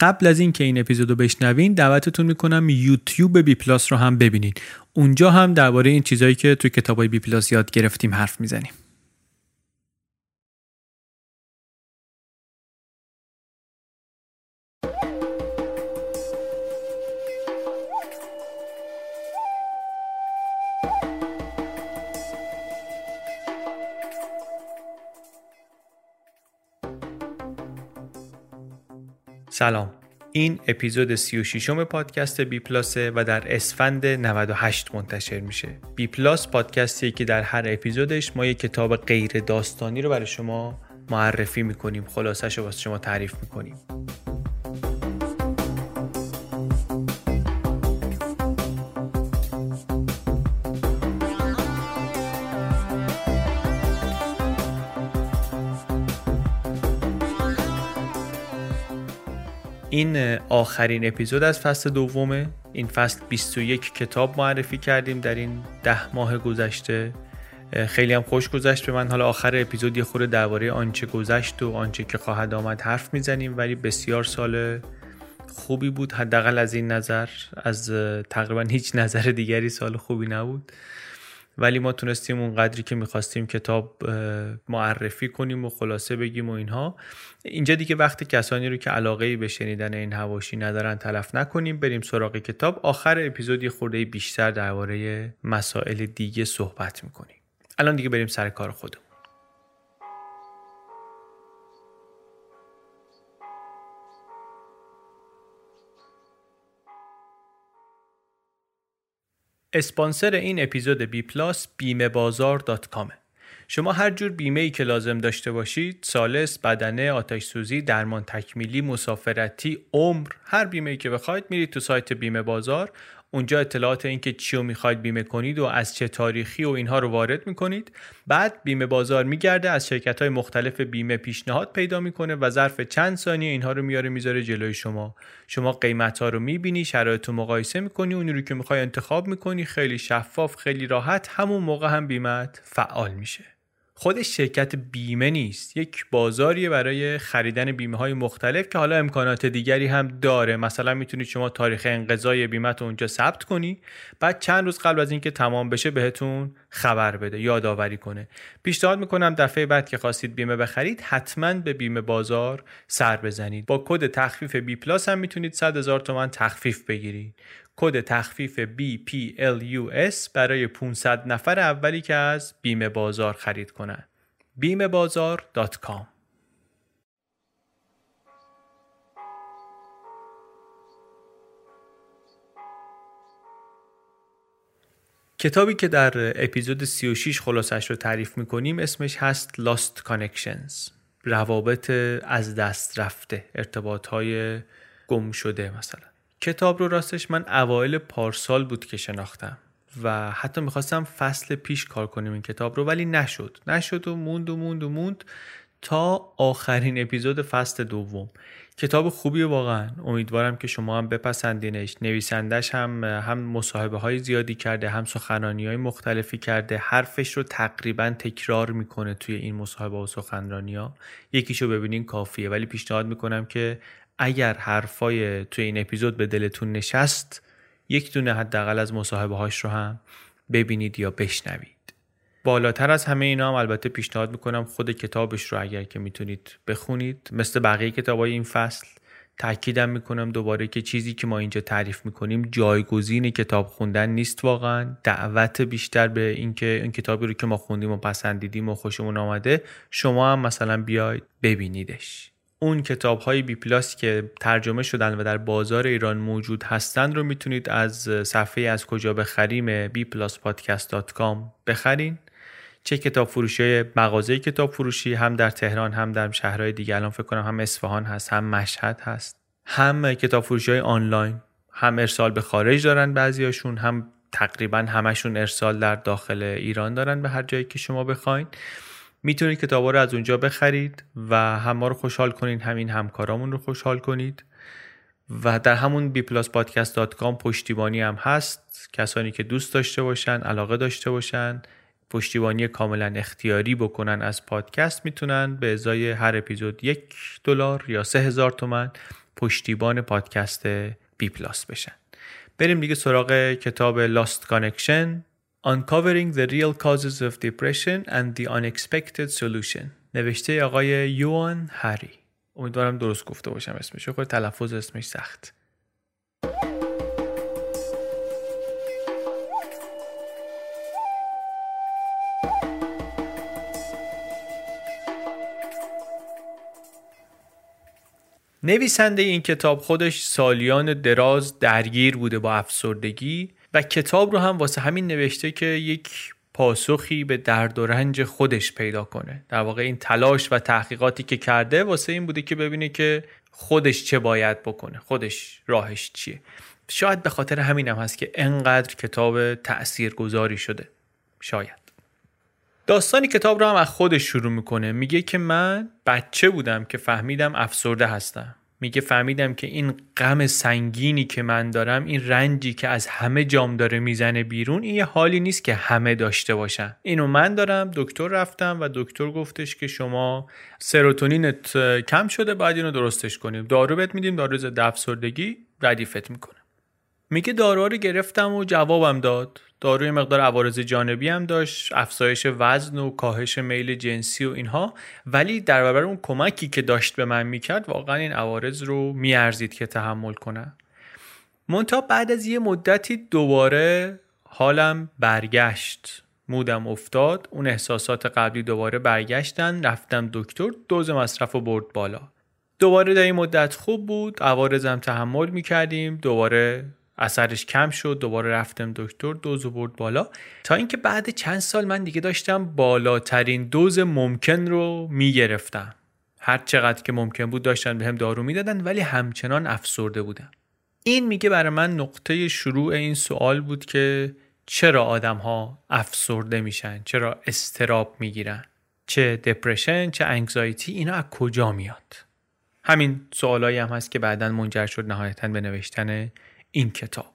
قبل از اینکه این اپیزودو بشنوین دعوتتون می‌کنم یوتیوب بی پلاس رو هم ببینید اونجا هم درباره این چیزهایی که توی کتابای بی پلاس یاد گرفتیم حرف می‌زنیم. سلام. این اپیزود 36 م پادکست بی پلاسه و در اسفند 98 منتشر میشه. بی پلاس پادکستیه که در هر اپیزودش ما یک کتاب غیر داستانی رو برای شما معرفی می‌کنیم. خلاصش رو واسه شما تعریف می‌کنیم. این آخرین اپیزود از فصل دومه. این فصل 21 کتاب معرفی کردیم در این ده ماه گذشته. خیلی هم خوش گذشت به من. حالا آخر اپیزود یه خورده درباره آنچه گذشت و آنچه که خواهد آمد حرف می‌زنیم ولی بسیار سال خوبی بود. حداقل از این نظر از تقریبا هیچ نظر دیگری سال خوبی نبود. ولی ما تونستیم اون قدری که می‌خواستیم کتاب معرفی کنیم و خلاصه بگیم و اینها. اینجا دیگه وقت کسانی رو که علاقه به شنیدن این هواشی ندارن تلف نکنیم. بریم سراغ کتاب. آخر اپیزودی خورده بیشتر درباره مسائل دیگه صحبت می‌کنیم. الان دیگه بریم سر کار خودمون. اسپانسر این اپیزود بی پلاس بیمه بازار دات کامه. شما هر جور بیمه ای که لازم داشته باشید سالس، بدنه، آتش سوزی، درمان تکمیلی، مسافرتی، عمر هر بیمه ای که بخواید میرید تو سایت بیمه بازار اونجا اطلاعات اینکه چی رو می‌خواید بیمه کنید و از چه تاریخی و اینها رو وارد می‌کنید. بعد بیمه بازار میگرده از شرکت های مختلف بیمه پیشنهاد پیدا می‌کنه و ظرف چند ثانیه اینها رو میاره می‌ذاره جلوی شما. شما قیمت ها رو می‌بینی شرایط رو مقایسه می‌کنی اونی رو که می‌خوای انتخاب می‌کنی خیلی شفاف خیلی راحت همون موقع هم بیمت فعال میشه. خودش شرکت بیمه نیست. یک بازاریه برای خریدن بیمه های مختلف که حالا امکانات دیگری هم داره. مثلا می‌تونید شما تاریخ انقضای بیمه اونجا ثبت کنی بعد چند روز قبل از اینکه تمام بشه بهتون خبر بده یادآوری کنه. پیشنهاد می‌کنم دفعه بعد که خواستید بیمه بخرید حتما به بیمه بازار سر بزنید. با کد تخفیف BPlus هم می‌تونید 100 هزار تومن تخفیف بگیرید. کد تخفیف BPLUS برای 500 نفر اولی که از بیمه بازار خرید کنند. بیمه بازار.com کتابی که در اپیزود 36 خلاصش رو تعریف می‌کنیم اسمش هست Lost Connections روابط از دست رفته ارتباط های گم شده مثلا کتاب رو راستش من اوایل پارسال بود که شناختم و حتی می‌خواستم فصل پیش کار کنیم این کتاب رو ولی نشد. نشد و موند و موند و موند تا آخرین اپیزود فصل دوم. کتاب خوبی واقعا. امیدوارم که شما هم بپسندینش. نویسندش هم هم مصاحبه های زیادی کرده هم سخنرانی های مختلفی کرده. حرفش رو تقریبا تکرار می‌کنه توی این مصاحبه و سخنرانی ها یکیشو ببینین کافیه. ولی پیشنهاد می‌کنم که اگر حرفای توی این اپیزود به دلتون نشست یک دونه حداقل از مصاحبه هاش رو هم ببینید یا بشنوید. بالاتر از همه اینا هم البته پیشنهاد می‌کنم خود کتابش رو اگر که می‌تونید بخونید. مثل بقیه کتابای این فصل تاکیدم می‌کنم دوباره که چیزی که ما اینجا تعریف می‌کنیم جایگزین کتاب خوندن نیست واقعا. دعوت بیشتر به اینکه این کتابی رو که ما خوندیم و پسندیدیم و خوشمون آمده شما هم مثلا بیاید ببینیدش. اون کتاب های بی پلاس که ترجمه شدن و در بازار ایران موجود هستند رو می‌تونید از صفحه از کجا بخریم bpluspodcast.com بخرین. چه کتاب فروشی مغازه کتاب فروشی هم در تهران هم در شهرهای دیگه. الان فکر کنم هم اصفهان هست هم مشهد هست. هم کتاب فروشی های آنلاین. هم ارسال به خارج دارن بعضیاشون هم تقریبا همشون ارسال در داخل ایران دارن به هر جایی که شما بخواین. می‌تونید کتاب رو از اونجا بخرید و هم ما رو خوشحال کنید همین همکارامون رو خوشحال کنید. و در همون bpluspodcast.com پشتیبانی هم هست. کسانی که دوست داشته باشن علاقه داشته باشن پشتیبانی کاملا اختیاری بکنن از پادکست می‌تونن به ازای هر اپیزود یک دلار یا سه هزار تومن پشتیبان پادکست بی پلاس بشن. بریم دیگه سراغ کتاب Lost Connection. Uncovering the Real Causes of Depression and the Unexpected Solution. نوشته آقای یوان هری. امیدوارم درست گفته باشم اسمش. خود تلفظ اسمش سخت. نویسنده این کتاب خودش سالیان دراز درگیر بوده با افسردگی و کتاب رو هم واسه همین نوشته که یک پاسخی به درد و رنج خودش پیدا کنه. در واقع این تلاش و تحقیقاتی که کرده واسه این بوده که ببینه که خودش چه باید بکنه خودش راهش چیه. شاید به خاطر همین هم هست که انقدر کتاب تأثیر گذاری شده. شاید. داستانی کتاب رو هم از خودش شروع می‌کنه. میگه که من بچه بودم که فهمیدم افسرده هستم. میگه فهمیدم که این غم سنگینی که من دارم این رنجی که از همه جام داره می‌زنه بیرون این یه حالی نیست که همه داشته باشن. اینو من دارم دکتر رفتم و دکتر گفتش که شما سروتونینت کم شده باید اینو درستش کنیم. دارو بهت میدیم دارو ضد افسردگی ردیفت می‌کنه. میگه داروها رو گرفتم و جوابم داد. داروی مقدار عوارض جانبی هم داشت افزایش وزن و کاهش میل جنسی و اینها. ولی در برابر اون کمکی که داشت به من می‌کرد واقعا این عوارض رو میارزید که تحمل کنم منتها بعد از یه مدتی دوباره حالم برگشت. مودم افتاد. اون احساسات قبلی دوباره برگشتن. رفتم دکتر دوز مصرف و برد بالا. دوباره در این مدت خوب بود. عوارضم تحمل می‌کردیم. دوباره اثرش کم شد دوباره رفتم دکتر دوز برد بالا. تا اینکه بعد چند سال من دیگه داشتم بالاترین دوز ممکن رو می‌گرفتم. هر چقدر که ممکن بود داشتن به هم دارو می‌دادن ولی همچنان افسرده بودم. این میگه برای من نقطه شروع این سوال بود که چرا آدم ها افسرده میشن؟ چرا استراب می‌گیرن؟ چه دپرشن چه انگزایتی اینا از کجا میاد؟ همین سوالایی هم هست که بعدا منجر شد نهایتا به نوشتن این کتاب.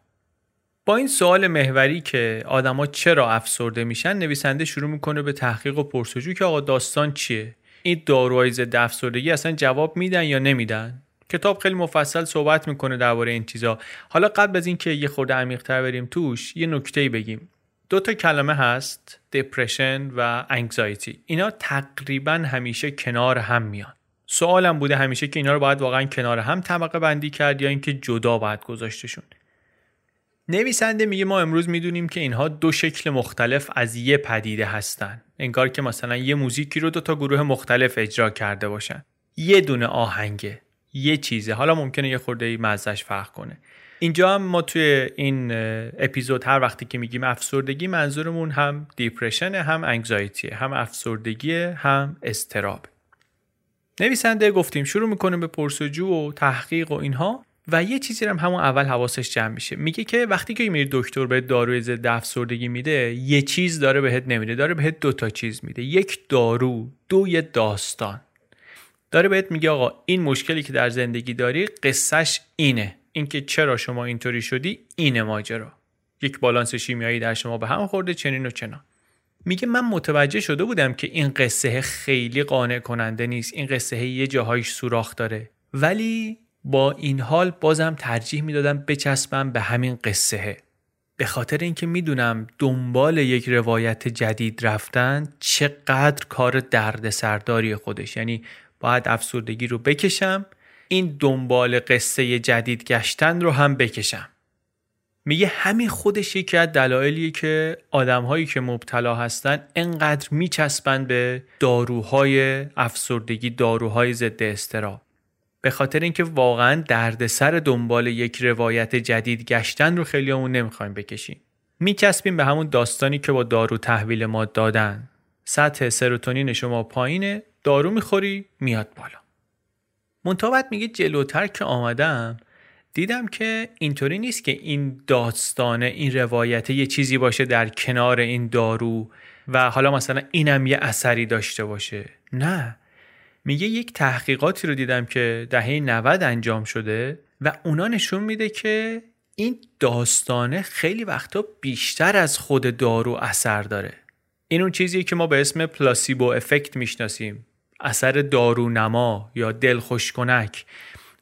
با این سوال محوری که آدما چرا افسرده میشن نویسنده شروع می‌کنه به تحقیق و پرسجو که آقا داستان چیه؟ این داروهای ضد افسردگی اصلا جواب میدن یا نمیدن؟ کتاب خیلی مفصل صحبت می‌کنه درباره این چیزا. حالا قبل از اینکه یه خورده عمیق‌تر بریم توش یه نکته بگیم. دو تا کلمه هست دپرشن و انگزایتی اینا تقریبا همیشه کنار هم میان. سوالم بوده همیشه که اینا رو باید واقعا کنار هم طبقه بندی کرد یا اینکه جدا باید گذاشتشون. نویسنده میگه ما امروز می‌دونیم که اینها دو شکل مختلف از یه پدیده هستن. انگار که مثلا یه موزیکی رو دو تا گروه مختلف اجرا کرده باشن. یه دونه آهنگه یه چیزه. حالا ممکنه یه خورده مزش فرق کنه. اینجا هم ما توی این اپیزود هر وقتی که میگیم افسردگی منظورمون هم دیپرشن هم انگزایتیه هم افسردگی هم استراب. نویسنده گفتیم شروع می‌کنه به پرسجو و تحقیق و اینها و یه چیزی هم همون اول حواسش جمع میشه. میگه که وقتی که میری دکتر به داروی ضد افسردگی میده یه چیز داره بهت نمیده داره بهت دو تا چیز میده. یک دارو دو یه داستان. داره بهت میگه آقا این مشکلی که در زندگی داری قصهش اینه. اینکه چرا شما اینطوری شدی اینه ماجرا. یک بالانس شیمیایی در شما به هم خورده چنین و چنان. میگه من متوجه شده بودم که این قصه خیلی قانع کننده نیست. این قصه یه جاهایش سوراخ داره. ولی با این حال بازم ترجیح می‌دادم بچسبم به همین قصه. به خاطر اینکه می‌دونم دنبال یک روایت جدید رفتن چقدر کار درد سرداری خودش. یعنی باید افسردگی رو بکشم این دنبال قصه جدید گشتن رو هم بکشم. میگه همین خودش یکی از دلایلیه که آدمهایی که مبتلا هستن انقدر میچسبن به داروهای افسردگی داروهای ضد استراب به خاطر اینکه واقعا دردسر دنبال یک روایت جدید گشتن رو خیلی همون نمی‌خوایم بکشیم. میچسبیم به همون داستانی که با دارو تحویل ما دادن. سطح سروتونین شما پایینه دارو می‌خوری میاد بالا. منتابت میگه جلوتر که آمدم دیدم که اینطوری نیست که این داستانه این روایت یه چیزی باشه در کنار این دارو و حالا مثلا اینم یه اثری داشته باشه. نه. میگه یک تحقیقاتی رو دیدم که دهه 90 انجام شده و اونا نشون میده که این داستانه خیلی وقتا بیشتر از خود دارو اثر داره. این اون چیزیه که ما به اسم پلاسیبو افکت می‌شناسیم. اثر دارو نما یا دلخوش کنک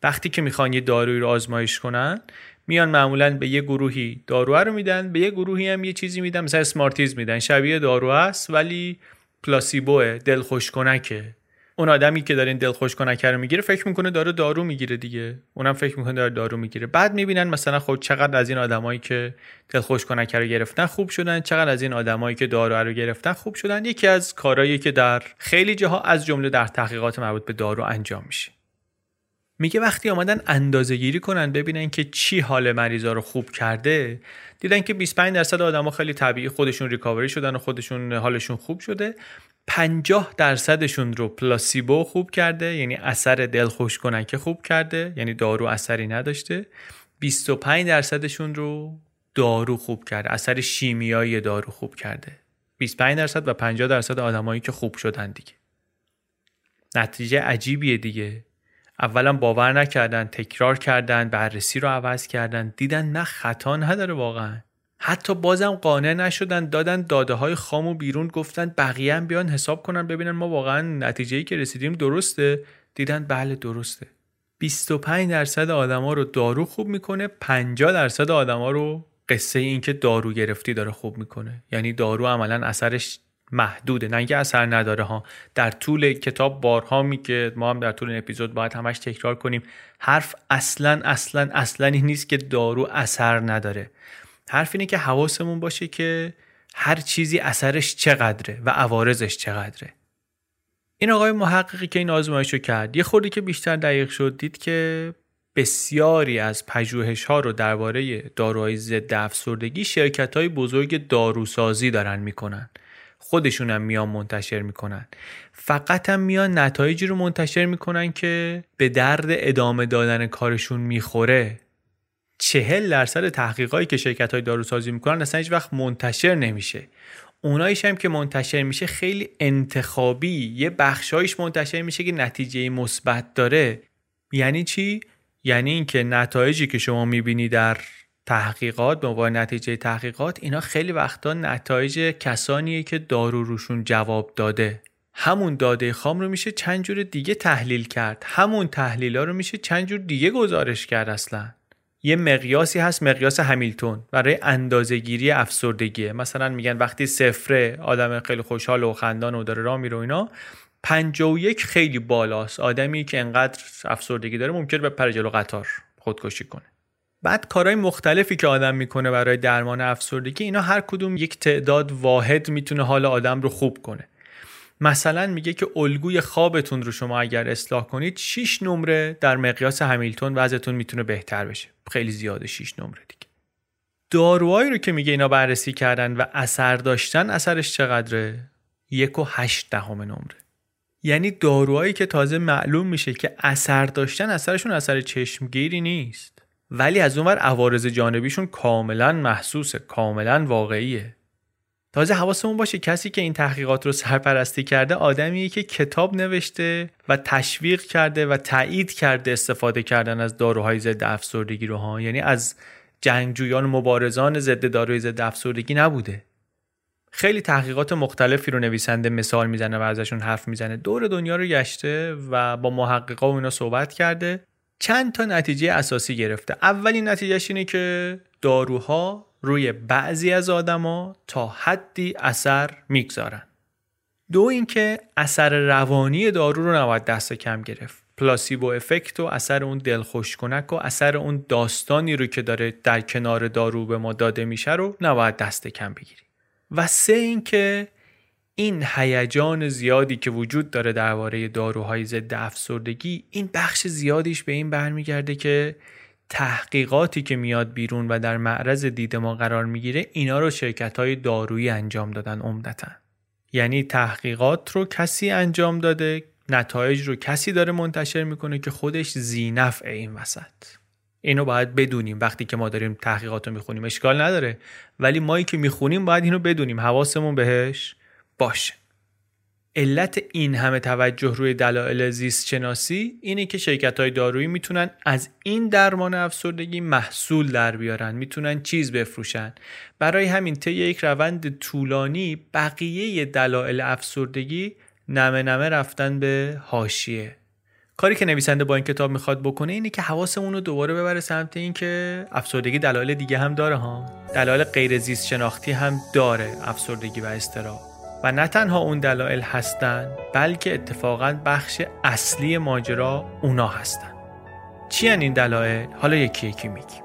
وقتی که می‌خوان یه دارویی رو آزمایش کنن میان معمولا به یه گروهی دارو رو میدن به یه گروهی هم یه چیزی میدن مثلا اسمارتیز میدن. شبیه دارو است ولی پلاسیبوه دلخوش کنکه اون آدمی که داره این دلخوش کنکه رو می‌گیره فکر می‌کنه داره دارو می‌گیره دیگه. اونم فکر می‌کنه داره دارو می‌گیره. بعد می‌بینن مثلا خب چقدر از این آدمایی که دلخوش کنکه رو گرفتن خوب شدن چقدر از این آدمایی که دارو رو گرفتن خوب شدن. یکی از کارهایی که در خیلی جاها از جمله در تحقیقات مربوط به دارو انجام میشه. میگه وقتی آمدن اندازه گیری کنن ببینن که چی حال مریضا رو خوب کرده دیدن که 25 درصد آدما خیلی طبیعی خودشون ریکاوری شدن و خودشون حالشون خوب شده 50 درصدشون رو پلاسیبو خوب کرده یعنی اثر دلخوش کننکه خوب کرده یعنی دارو اثری نداشته. 25 درصدشون رو دارو خوب کرده اثر شیمیایی دارو خوب کرده. 25 درصد و 50 درصد آدمایی که خوب شدن دیگه. نتیجه عجیبیه دیگه. اولا باور نکردن تکرار کردن بررسی رو عوض کردن. دیدن نه خطا نداره واقعا. حتی بازم قانع نشدن دادن داده های خام و بیرون گفتن بقیه هم بیان حساب کنن ببینن ما واقعا نتیجه که رسیدیم درسته. دیدن بله درسته. 25 درصد آدما رو دارو خوب می‌کنه 50 درصد آدما رو قصه این که دارو گرفتی داره خوب می‌کنه. یعنی دارو عملا اثرش محدوده نه اینکه اثر نداره ها. در طول کتاب بارها می که ما هم در طول این اپیزود باید همش تکرار کنیم حرف اصلا اصلا اصلا این نیست که دارو اثر نداره. حرف اینه که حواسمون باشه که هر چیزی اثرش چقدره و عوارضش چقدره. این آقای محققی که این آزمایش رو کرد یه خوردی که بیشتر دقیق شد دید که بسیاری از پژوهش ها رو درباره داروهای ضد افسردگی شرکت های بزرگ داروسازی دارن می‌کنن. خودشون هم میان منتشر می‌کنن. فقط هم میان نتایجی رو منتشر می‌کنن که به درد ادامه دادن کارشون می‌خوره. چهل درصد تحقیقاتی که شرکت های داروسازی می‌کنن اصلا هیچ وقت منتشر نمیشه. اونایش هم که منتشر میشه خیلی انتخابی یه بخشایش منتشر میشه که نتیجه مثبت داره. یعنی چی؟ یعنی اینکه نتایجی که شما می‌بینی در تحقیقات به عنوان نتیجه تحقیقات اینا خیلی وقتا نتایج کسانیه که دارو روشون جواب داده. همون داده خام رو میشه چند جور دیگه تحلیل کرد. همون تحلیلا رو میشه چند جور دیگه گزارش کرد اصلا. یه مقیاسی هست مقیاس همیلتون برای اندازهگیری افسردگیه. مثلا میگن وقتی صفره آدم خیلی خوشحال و خندان و داره راه میره اینا 51 خیلی بالاست. آدمی که انقدر افسردگی داره ممکن به جلو قطار خودکشی کنه. بعد کارهای مختلفی که آدم می‌کنه برای درمان افسردگی اینا هر کدوم یک تعداد واحد می‌تونه حال آدم رو خوب کنه. مثلا میگه که الگوی خوابتون رو شما اگر اصلاح کنید 6 نمره در مقیاس همیلتون وضعتون می‌تونه بهتر بشه. خیلی زیاده 6 نمره دیگه. داروهایی رو که میگه اینا بررسی کردن و اثر داشتن اثرش چقدره؟ یک و هشت دهم نمره. یعنی داروهایی که تازه معلوم میشه که اثر داشتن اثرشون اثر چشمگیری نیست. ولی از اونور عوارض جانبیشون کاملا محسوسه کاملا واقعیه. تازه حواسمون باشه کسی که این تحقیقات رو سرپرستی کرده آدمیه که کتاب نوشته و تشویق کرده و تایید کرده استفاده کردن از داروهای ضد افسردگی رو ها؟ یعنی از جنگجویان مبارزان ضد داروهای ضد افسردگی نبوده. خیلی تحقیقات مختلفی رو نویسنده مثال می‌زنه و ازشون حرف می‌زنه. دور دنیا رو گشته و با محققا و اینا صحبت کرده. چند تا نتیجه اساسی گرفته. اولین نتیجهش اینه که داروها روی بعضی از آدما تا حدی اثر می‌گذارن. دو اینکه اثر روانی دارو رو نباید دست کم گرفت. پلاسیبو افکت و اثر اون دلخوش کنک و اثر اون داستانی رو که داره در کنار دارو به ما داده میشه رو نباید دست کم بگیری. و سه اینکه این هیجان زیادی که وجود داره درباره داروهای ضد افسردگی این بخش زیادیش به این برمیگرده که تحقیقاتی که میاد بیرون و در معرض دید ما قرار می‌گیره اینا رو شرکت های دارویی انجام دادن عمدتا. یعنی تحقیقات رو کسی انجام داده نتایج رو کسی داره منتشر می‌کنه که خودش زینف این وسط. اینو باید بدونیم. وقتی که ما داریم تحقیقات رو می‌خونیم اشکال نداره. ولی مایی که می‌خونیم باید اینو بدونیم. حواسمون بهش. باشه. علت این همه توجه روی دلایل زیست شناسی اینه که شرکت های دارویی می‌تونن از این درمان افسردگی محصول در بیارن می‌تونن چیز بفروشن. برای همین طی یک روند طولانی بقیه دلایل افسردگی نمه نمه رفتن به هاشیه کاری که نویسنده با این کتاب می‌خواد بکنه اینه که حواسمون رو دوباره ببره سمت اینکه افسردگی دلایل دیگه هم داره ها. دلایل غیر زیست شناختی هم داره افسردگی و استراب و نه تنها اون دلایل هستن بلکه اتفاقا بخش اصلی ماجرا اونا هستن. چی این دلایل؟ حالا یکی یکی میگیم.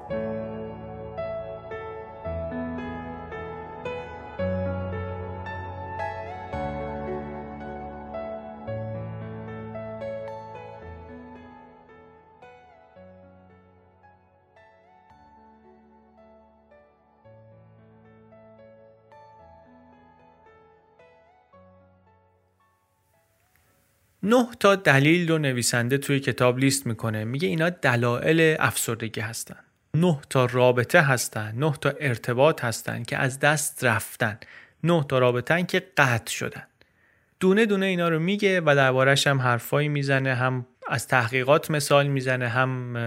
نه تا دلیل رو نویسنده توی کتاب لیست می‌کنه. میگه اینا دلایل افسردگی هستن. نه تا رابطه هستن نه تا ارتباط هستن که از دست رفتن. نه تا رابطه که قطع شدن. دونه دونه اینا رو میگه و دربارش هم حرفایی می‌زنه هم از تحقیقات مثال می‌زنه هم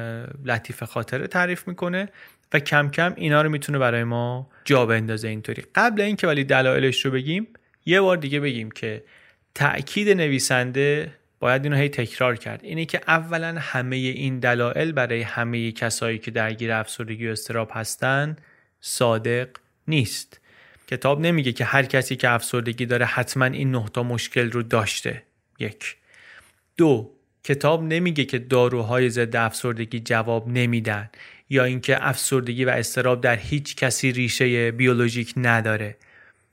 لطیف خاطره تعریف می‌کنه و کم کم اینا رو می‌تونه برای ما جا بندازه اینطوری. قبل اینکه ولی دلایلش رو بگیم یه بار دیگه بگیم که تأکید نویسنده باید اینو هی تکرار کرد. اینه که اولا همه این دلایل برای همه کسایی که درگیر افسردگی و استراب هستن صادق نیست. کتاب نمیگه که هر کسی که افسردگی داره حتما این نه تا مشکل رو داشته. یک. دو. کتاب نمیگه که داروهای ضد افسردگی جواب نمیدن یا اینکه افسردگی و استراب در هیچ کسی ریشه بیولوژیک نداره.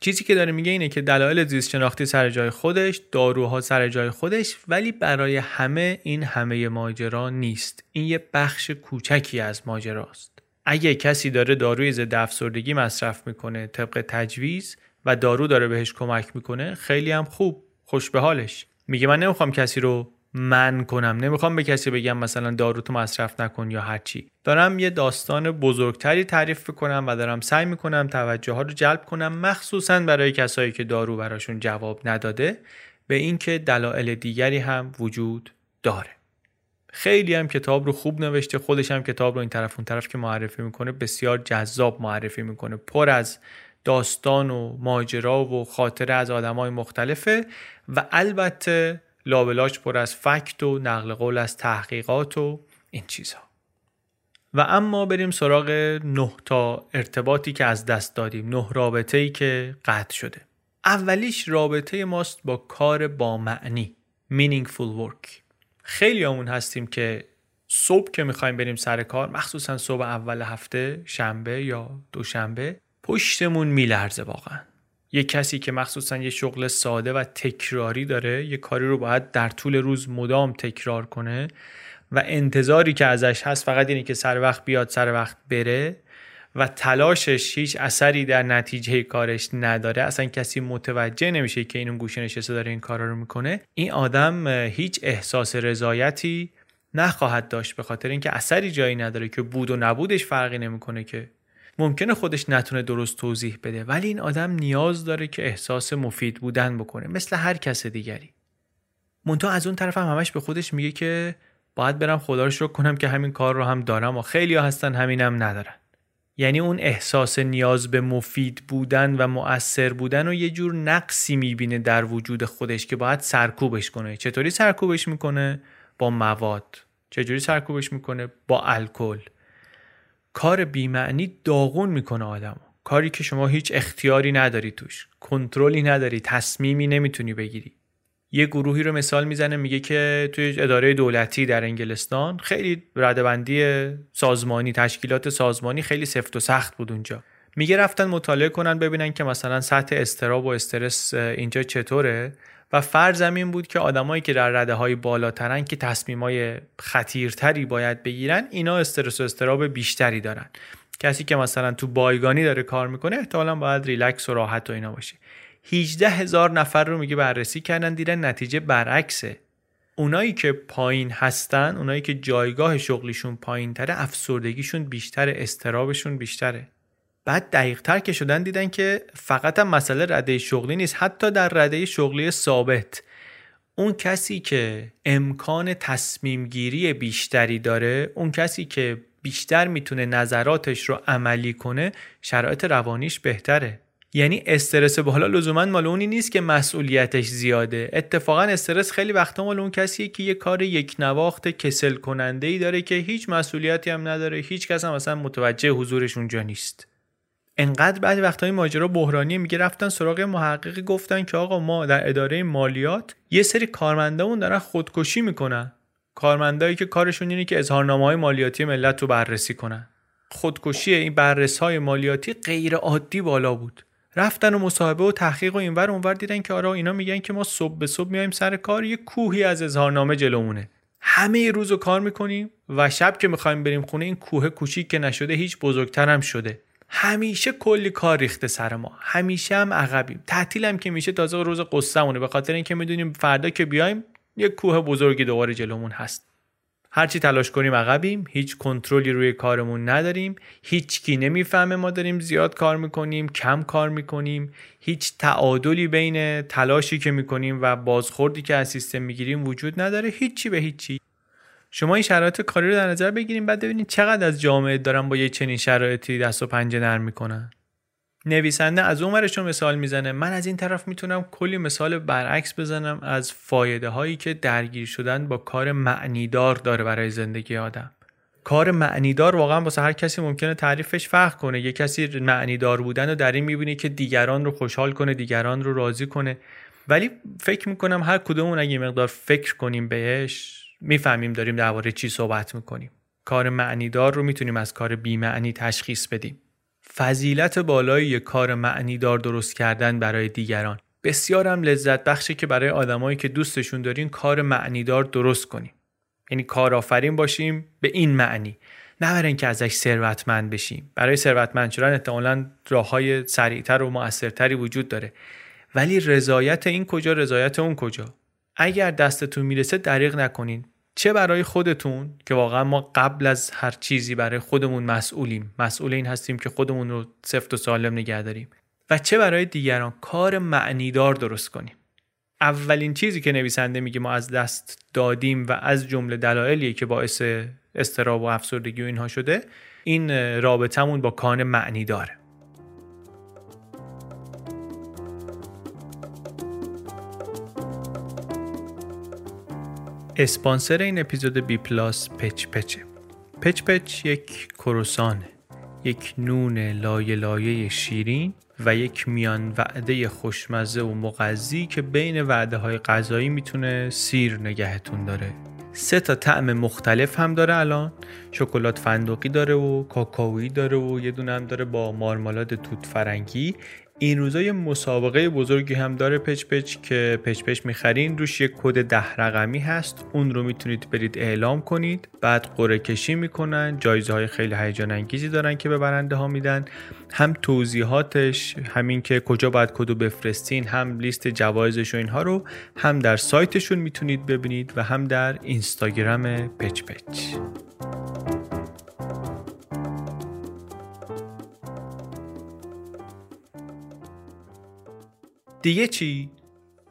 چیزی که داره میگه اینه که دلایل زیست شناختی سر جای خودش داروها سر جای خودش ولی برای همه این همه ماجرا نیست. این یه بخش کوچکی از ماجراست. اگه کسی داره داروی ضد افسردگی مصرف می‌کنه طبق تجویز و دارو داره بهش کمک می‌کنه خیلی هم خوب خوش به حالش. میگه من نمی‌خوام کسی رو من کنم. نمی‌خوام به کسی بگم مثلا دارو تو مصرف نکن یا هرچی دارم یه داستان بزرگتری تعریف کنم و دارم سعی می‌کنم توجه ها رو جلب کنم مخصوصا برای کسایی که دارو براشون جواب نداده به اینکه دلایل دیگری هم وجود داره. خیلی هم کتاب رو خوب نوشته خودش هم کتاب رو این طرف اون طرف که معرفی می‌کنه بسیار جذاب معرفی می‌کنه. پر از داستان و ماجرا و خاطره از آدمای مختلفه و البته لابلاش پر از فکت و نقل قول از تحقیقات و این چیزها. و اما بریم سراغ نه تا ارتباطی که از دست دادیم نه رابطه ای که قطع شده. اولیش رابطه ماست با کار با معنی meaningful work. خیلی همون هستیم که صبح که می‌خوایم بریم سر کار مخصوصا صبح اول هفته شنبه یا دوشنبه پشتمون میلرزه واقعا. یه کسی که مخصوصا یه شغل ساده و تکراری داره یه کاری رو باید در طول روز مدام تکرار کنه و انتظاری که ازش هست فقط اینه که سر وقت بیاد سر وقت بره و تلاشش هیچ اثری در نتیجه کارش نداره. اصلا کسی متوجه نمیشه که این گوشه نشسته داره این کارا رو می‌کنه. این آدم هیچ احساس رضایتی نخواهد داشت به خاطر اینکه اثری جایی نداره که بود و نبودش فرقی نمی‌کنه که ممکنه خودش نتونه درست توضیح بده ولی این آدم نیاز داره که احساس مفید بودن بکنه مثل هر کس دیگری. مونتا از اون طرف هم همش به خودش میگه که باید برم خدا رو شکر کنم که همین کار رو هم دارم و خیلی ها هستن همینم ندارن. یعنی اون احساس نیاز به مفید بودن و مؤثر بودن و یه جور نقصی می‌بینه در وجود خودش که باید سرکوبش کنه. چطوری سرکوبش می‌کنه؟ با مواد. چجوری سرکوبش می‌کنه؟ با الکل. کار بیمعنی داغون می‌کنه آدمو. کاری که شما هیچ اختیاری نداری توش. کنترلی نداری. تصمیمی نمی‌تونی بگیری. یه گروهی رو مثال می‌زنه میگه که توی اداره دولتی در انگلستان خیلی ردبندی سازمانی تشکیلات سازمانی خیلی سفت و سخت بود اونجا. میگه رفتن مطالعه کنن ببینن که مثلا سطح استراب و استرس اینجا چطوره. و فرض این بود که آدمایی که در رده های بالاترن که های خطیرتری باید بگیرن اینا استرس و استراب بیشتری دارن. کسی که مثلا تو بایگانی داره کار می‌کنه احتمالا باید ریلکس و راحت و اینا باشه. 18 هزار نفر رو میگه بررسی کردن دیدن نتیجه برعکسه. اونایی که پایین هستن اونایی که جایگاه شغلیشون پایین افسردگیشون بیشتره استرابشون بیشتره. بعد دقیق تر که شدن دیدن که فقط هم مسئله رده شغلی نیست حتی در رده شغلی ثابت. اون کسی که امکان تصمیم گیری بیشتری داره اون کسی که بیشتر می‌تونه نظراتش رو عملی کنه شرایط روانیش بهتره. یعنی استرس بالا لزوما مال اونی نیست که مسئولیتش زیاده. اتفاقا استرس خیلی وقتا مال اون کسیه که یه کار یک نواخت کسل کننده ای داره که هیچ مسئولیتی هم نداره هیچ کس هم مثلا متوجه حضورش اونجا نیست. انقدر بعد وقتایی ماجرا بحرانی میگه رفتن سراغ محققی گفتن که آقا ما در اداره مالیات یه سری کارمندامون دارن خودکشی می‌کنن. کارمندایی که کارشون اینه که اظهارنامه های مالیاتی ملت رو بررسی کنن. خودکشی این بررس های مالیاتی غیر عادی بالا بود. رفتن و مصاحبه و تحقیق و اینور اونور دیدن که آره اینا میگن که ما صبح به صبح میایم سر کار یه کوهی از اظهارنامه جلومونه. همه روز رو کار می‌کنیم و شب که می‌خوایم بریم خونه این کوه کوچیک که نشده هیچ بزرگتر هم شده. همیشه کلی کار ریخته سر ما. همیشه هم عقبیم. هم که میشه تازه روز قصهمونه. به خاطر اینکه می‌دونیم فردا که بیایم یه کوه بزرگی دوباره جلومون هست. هرچی تلاش کنیم عقبیم. هیچ کنترلی روی کارمون نداریم. هیچ کی نمی‌فهمه ما داریم زیاد کار می‌کنیم کم کار می‌کنیم. هیچ تعادلی بین تلاشی که می‌کنیم و بازخوردی که از سیستم می‌گیریم وجود نداره. هیچی به هیچی. شما این شرایط کاری رو در نظر بگیریم بعد ببینید چقدر از جامعه دارن با یه چنین شرایطی دست و پنجه نرم می‌کنن. نویسنده از اون رو مثال می‌زنه. من از این طرف می‌تونم کلی مثال برعکس بزنم از فایده هایی که درگیر شدن با کار معنیدار داره برای زندگی آدم. کار معنیدار واقعا واسه هر کسی ممکنه تعریفش فرق کنه. یه کسی معنیدار بودن و در این می‌بینی که دیگران رو خوشحال کنه دیگران رو راضی کنه. ولی فکر می‌کنم هر کدومون اگه مقدار فکر کنیم بهش می‌فهمیم داریم درباره چی صحبت می‌کنیم. کار معنیدار رو می‌تونیم از کار بیمعنی تشخیص بدیم. فضیلت بالای کار معنیدار درست کردن برای دیگران. بسیار هم لذت بخشه که برای آدمایی که دوستشون دارین کار معنیدار درست کنیم یعنی کارآفرین باشیم به این معنی. نه برای اینکه ازش ثروتمند بشیم. برای ثروتمند شدن احتمالا راههای سریعتر و موثرتری وجود داره. ولی رضایت این کجا رضایت اون کجا؟ اگر دستتون می‌رسه دریغ نکنین. چه برای خودتون که واقعا ما قبل از هر چیزی برای خودمون مسئولیم. مسئول این هستیم که خودمون رو سفت و سالم نگه داریم. و چه برای دیگران؟ کار معنیدار درست کنیم. اولین چیزی که نویسنده میگه ما از دست دادیم و از جمله دلایلی که باعث استراب و افسردگی و اینها شده این رابطمون با کان معنی داره اسپانسر این اپیزود بی پلاس پچ پچه. پچ پچ یک کروسانه یک نون لایه لایه شیرین و یک میان وعده خوشمزه و مغذی که بین وعده های غذایی می‌تونه سیر نگهتون داره. سه تا طعم مختلف هم داره الان. شکلات فندقی داره و کاکائویی داره و یه دونه هم داره با مارمالاد توت فرنگی. این روزا یه مسابقه بزرگی هم داره پچ پچ که پچ پچ می‌خرین. روش یه کد ده رقمی هست. اون رو می‌تونید برید اعلام کنید. بعد قرعه کشی می‌کنن. جایزه های خیلی هیجان انگیزی دارن که به برنده ها میدن. هم توضیحاتش همین که کجا باید کدو بفرستین هم لیست جوایزش و اینها رو هم در سایتشون می‌تونید ببینید و هم در اینستاگرام پچ پچ. دیگه چی؟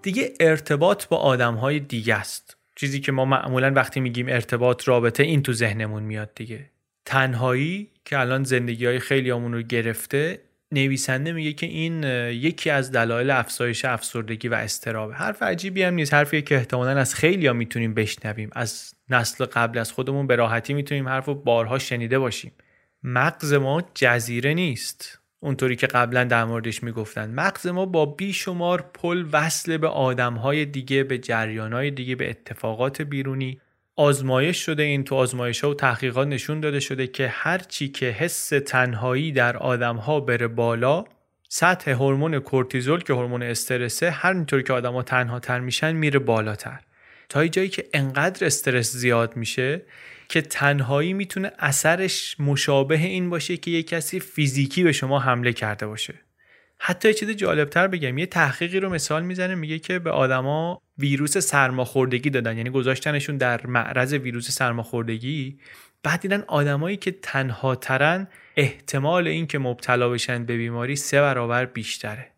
دیگه ارتباط با آدم های دیگه است. چیزی که ما معمولا وقتی میگیم ارتباط رابطه این تو ذهنمون میاد دیگه. تنهایی که الان زندگی های خیلی همون رو گرفته نویسنده میگه که این یکی از دلایل افزایش افسردگی و استرابه حرف عجیبی هم نیست. حرفی که احتمالا از خیلی ها می‌تونیم بشنویم. از نسل قبل از خودمون به راحتی می‌تونیم حرف بارها شنیده باشیم. مغز ما جزیره نیست. اونطوری که قبلا در موردش می‌گفتن. مغز ما با بیشمار پل وصل به آدمهای دیگه به جریانهای دیگه به اتفاقات بیرونی. آزمایش شده این تو آزمایش ها و تحقیقات نشون داده شده که هر چی که حس تنهایی در آدم ها بره بالا سطح هورمون کورتیزول که هورمون استرسه هر اینطوری که آدما تنها تر میشن میره بالاتر. تا جایی که انقدر استرس زیاد میشه که تنهایی می‌تونه اثرش مشابه این باشه که یه کسی فیزیکی به شما حمله کرده باشه. حتی یه چیز جالبتر بگم یه تحقیقی رو مثال می‌زنه میگه که به آدما ویروس سرماخوردگی دادن یعنی گذاشتنشون در معرض ویروس سرماخوردگی. بعد دیدن آدمایی که تنها ترن احتمال اینکه مبتلا بشن به بیماری سه برابر بیشتره.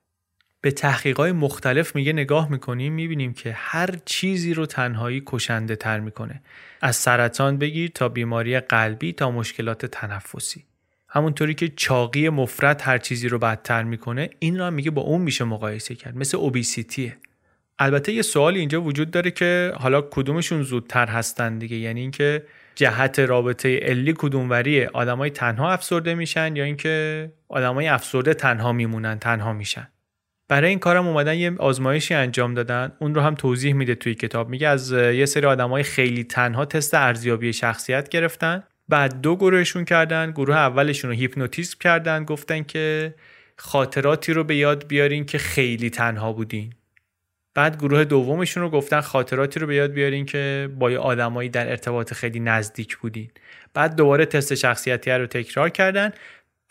به تحقیقات مختلف میگه نگاه می‌کنیم می‌بینیم که هر چیزی رو تنهایی کشنده تر می‌کنه. از سرطان بگیر تا بیماری قلبی تا مشکلات تنفسی. همونطوری که چاقی مفرد هر چیزی رو بدتر می‌کنه این رو هم میگه با اون میشه مقایسه کرد. مثل اوبیسیتیه البته یه سوال اینجا وجود داره که حالا کدومشون زودتر هستن دیگه. یعنی اینکه جهت رابطه علی کدوموریه؟ آدمای تنها افسرده میشن یا اینکه آدمای افسرده تنها میمونن تنها میشن؟ برای این کارم اومدن یه آزمایشی انجام دادن. اون رو هم توضیح میده توی کتاب. میگه از یه سری آدمای خیلی تنها تست ارزیابی شخصیت گرفتن. بعد دو گروهشون کردن. گروه اولشون رو هیپنوتیزم کردن. گفتن که خاطراتی رو به یاد بیارین که خیلی تنها بودین. بعد گروه دومشون رو گفتن خاطراتی رو به یاد بیارین که با آدمایی در ارتباط خیلی نزدیک بودین. بعد دوباره تست شخصیتی رو تکرار کردن.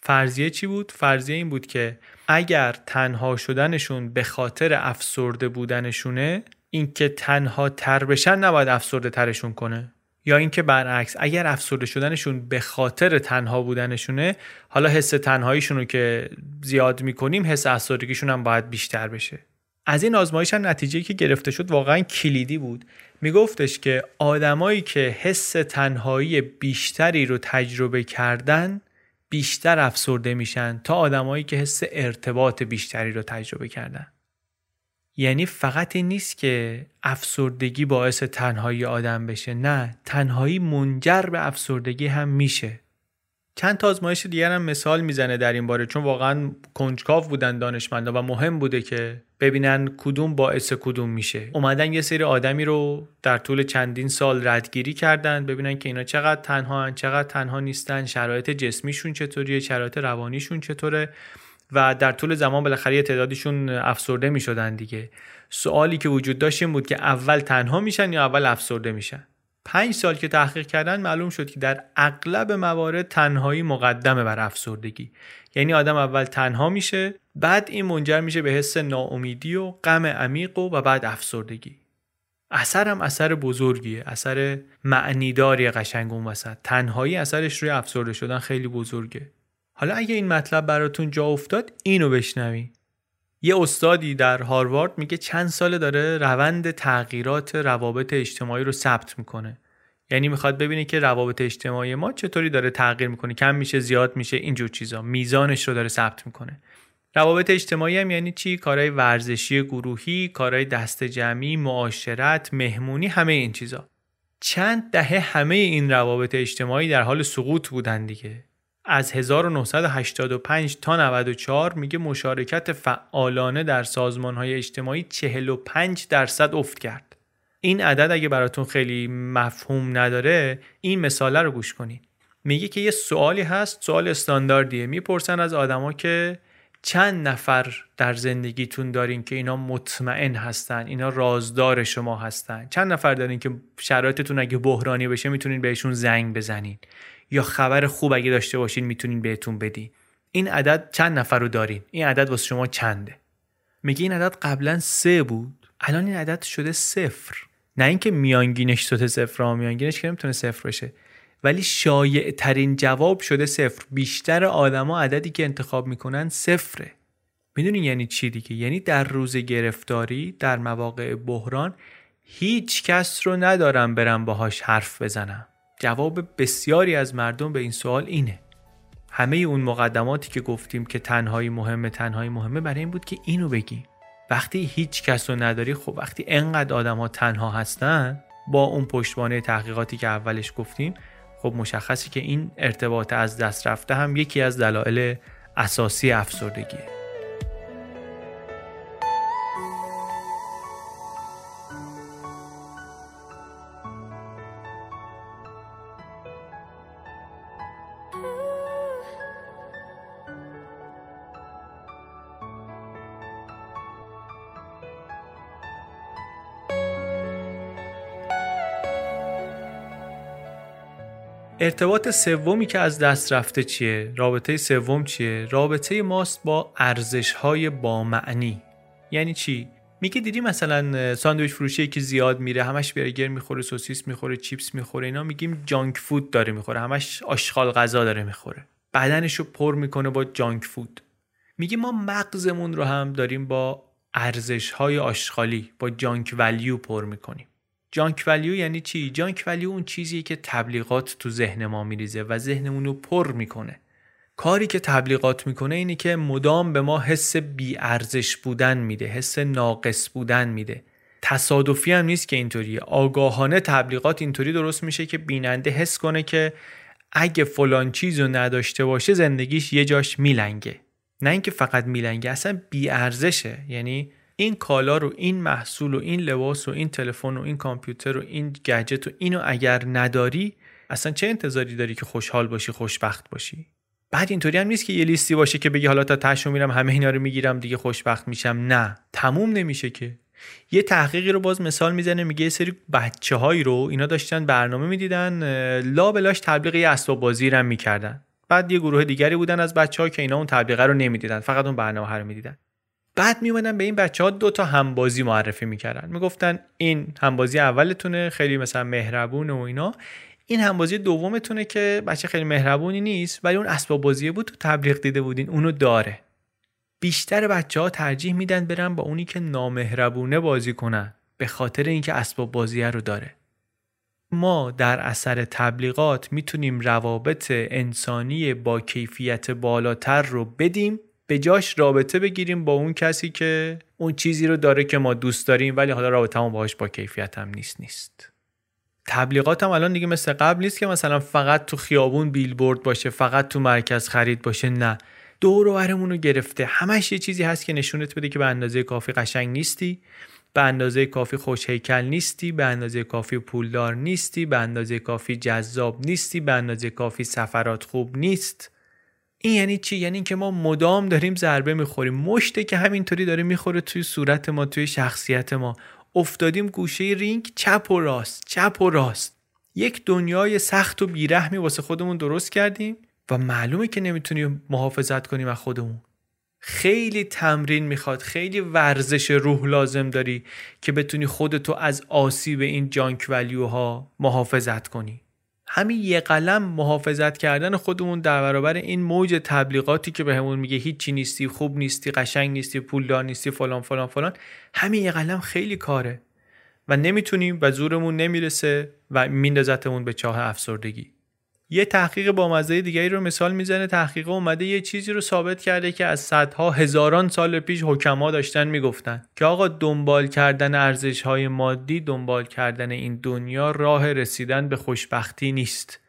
فرضیه چی بود؟ فرضیه این بود که اگر تنها شدنشون به خاطر افسرده بودنشونه اینکه تنها تر بشن نباید افسرده ترشون کنه. یا اینکه برعکس اگر افسرده شدنشون به خاطر تنها بودنشونه حالا حس تنهاییشون رو که زیاد می‌کنیم حس افسردگیشون هم باید بیشتر بشه. از این آزمایش هم نتیجه که گرفته شد واقعا کلیدی بود. میگفتش که آدمایی که حس تنهایی بیشتری رو تجربه کردن بیشتر افسرده میشن تا آدمایی که حس ارتباط بیشتری رو تجربه کردن. یعنی فقط این نیست که افسردگی باعث تنهایی آدم بشه نه تنهایی منجر به افسردگی هم میشه. چند تا آزمایش دیگر هم مثال می‌زنه در این باره چون واقعا کنجکاو بودن دانشمندا و مهم بوده که ببینن کدوم باعث کدوم میشه. اومدن یه سری آدمی رو در طول چندین سال ردگیری کردن ببینن که اینا چقدر تنها هن، چقدر تنها نیستن شرایط جسمیشون چطوریه شرایط روانیشون چطوره و در طول زمان بالاخره یه تعدادشون افسرده می‌شدن دیگه. سوالی که وجود داشت این بود که اول تنها میشن یا اول افسرده میشن؟ پنج سال که تحقیق کردن معلوم شد که در اغلب موارد تنهایی مقدمه بر افسردگی. یعنی آدم اول تنها میشه بعد این منجر میشه به حس ناامیدی و غم عمیق و, بعد افسردگی. اثر هم اثر بزرگیه اثر معنیداری قشنگ اون وسط. تنهایی اثرش روی افسرده شدن خیلی بزرگه. حالا اگه این مطلب براتون جا افتاد اینو بشنوی. یه استادی در هاروارد میگه چند ساله داره روند تغییرات روابط اجتماعی رو ثبت می‌کنه. یعنی می‌خواد ببینه که روابط اجتماعی ما چطوری داره تغییر می‌کنه کم میشه زیاد میشه اینجور چیزا. میزانش رو داره ثبت می‌کنه. روابط اجتماعی هم یعنی چی؟ کارهای ورزشی گروهی کارهای دست جمعی معاشرت مهمونی همه این چیزا. چند دهه همه این روابط اجتماعی در حال سقوط بودن دیگه. از 1985 تا 94 میگه مشارکت فعالانه در سازمان های اجتماعی 45 درصد افت کرد. این عدد اگه براتون خیلی مفهوم نداره این مثاله رو گوش کنید. میگه که یه سوالی هست سوال استانداردیه. می‌پرسن از آدما که چند نفر در زندگیتون دارین که اینا مطمئن هستن اینا رازدار شما هستن؟ چند نفر دارین که شرایطتون اگه بحرانی بشه می‌تونین بهشون زنگ بزنین؟ یا خبر خوب اگه داشته باشین می‌تونین بهتون بدین؟ این عدد چند نفر رو دارین؟ این عدد واسه شما چنده؟ میگه این عدد قبلا سه بود الان این عدد شده صفر. نه اینکه میانگینش صفر صفر میانگینش که نمی‌تونه صفر بشه. ولی شایع ترین جواب شده صفر. بیشتر آدما عددی که انتخاب می‌کنن صفره. می‌دونین یعنی چی دیگه؟ یعنی در روز گرفتاری در مواقع بحران هیچ کس رو ندارم برم باهاش حرف بزنم. جواب بسیاری از مردم به این سوال اینه. همه اون مقدماتی که گفتیم که تنهایی مهمه تنهایی مهمه برای این بود که اینو بگیم. وقتی هیچ کس رو نداری خب وقتی انقدر آدم ها تنها هستن با اون پشتوانه تحقیقاتی که اولش گفتیم خب مشخصی که این ارتباط از دست رفته هم یکی از دلایل اساسی افسردگیه. ارتباط سومی که از دست رفته چیه؟ رابطه سوم چیه؟ رابطه ماست با ارزش های با معنی. یعنی چی؟ میگه دیدی مثلا ساندویچ فروشی که زیاد میره همش برگر می‌خوره سوسیس می‌خوره چیپس می‌خوره اینا میگیم جانک فود داره می‌خوره همش آشغال غذا داره می‌خوره بدنش رو پر می‌کنه با جانک فود میگه ما مغزمون رو هم داریم با ارزش های آشغالی با جانک ولیو پر می‌کنیم جانک ولیو یعنی چی؟ جانک ولیو اون چیزیه که تبلیغات تو ذهن ما میریزه و ذهنمون رو پر می‌کنه. کاری که تبلیغات می‌کنه اینه که مدام به ما حس بیارزش بودن میده حس ناقص بودن میده. تصادفی هم نیست که اینطوریه. آگاهانه تبلیغات اینطوری درست میشه که بیننده حس کنه که اگه فلان چیز رو نداشته باشه زندگیش یه جاش میلنگه. نه اینکه فقط میلنگه اصلا بیارزشه. یعنی این کالا رو این محصول و این لباس و این تلفن و این کامپیوتر و این گجت و اینو اگر نداری اصلا چه انتظاری داری که خوشحال باشی خوشبخت باشی؟ بعد اینطوری هم نیست که یه لیستی باشه که بگی حالا تا تشو میرم همه اینا رو می‌گیرم دیگه خوشبخت میشم. نه تموم نمیشه که. یه تحقیقی رو باز مثال می‌زنه میگه یه سری بچه هایی رو اینا داشتن برنامه می‌دیدن لا بلاش تبلیغ یه اسباب بازی رو می‌کردن. بعد یه گروه دیگری بودن از بچه ها که اینا اون تبلیغه رو نمی‌دیدن فقط اون برنامه رو می‌دیدن. بعد میومدن به این بچه ها دو تا همبازی معرفی می‌کردن. می‌گفتن این همبازی اولتونه خیلی مثلا مهربون و اینا. این همبازی دومتونه که بچه خیلی مهربونی نیست ولی اون اسباب بازی بود تو تبلیغ دیده بودین اونو داره. بیشتر بچه ها ترجیح میدن برن با اونی که نامهربونه بازی کنن به خاطر اینکه اسباب بازی رو داره. ما در اثر تبلیغات می‌تونیم روابط انسانی با کیفیت بالاتر رو بدیم. به جاش رابطه بگیریم با اون کسی که اون چیزی رو داره که ما دوست داریم ولی حالا رابطه باهاش با کیفیت هم نیست نیست. تبلیغات هم الان دیگه مثل قبل نیست که مثلا فقط تو خیابون بیلبورد باشه فقط تو مرکز خرید باشه نه. دور و بر رو گرفته. همش یه چیزی هست که نشونت بده که به اندازه کافی قشنگ نیستی به اندازه کافی خوش هیکل نیستی به اندازه کافی پولدار نیستی به اندازه کافی جذاب نیستی به اندازه کافی سفرات خوب نیست. این یعنی چی؟ یعنی که ما مدام داریم ضربه می‌خوریم. مشته که همینطوری داره می‌خوره توی صورت ما توی شخصیت ما. افتادیم گوشه رینگ چپ و راست چپ و راست. یک دنیای سخت و بیرحمی واسه خودمون درست کردیم و معلومه که نمی‌تونیم محافظت کنیم از خودمون. خیلی تمرین می‌خواد خیلی ورزش روح لازم داری که بتونی خودتو از آسیب این جانک ولیوها محافظت کنی. همین یه قلم محافظت کردن خودمون در برابر این موج تبلیغاتی که بهمون به میگه هیچی نیستی خوب نیستی قشنگ نیستی پولدار نیستی فلان فلان فلان همین یه قلم خیلی کاره. و نمی‌تونیم و زورمون نمی‌رسه و میندازتمون به چاه افسردگی. یه تحقیق با مزه دیگری رو مثال می‌زنه. تحقیق اومده یه چیزی رو ثابت کرده که از صدها هزاران سال پیش حکما داشتن می‌گفتن که آقا دنبال کردن ارزش های مادی دنبال کردن این دنیا راه رسیدن به خوشبختی نیست.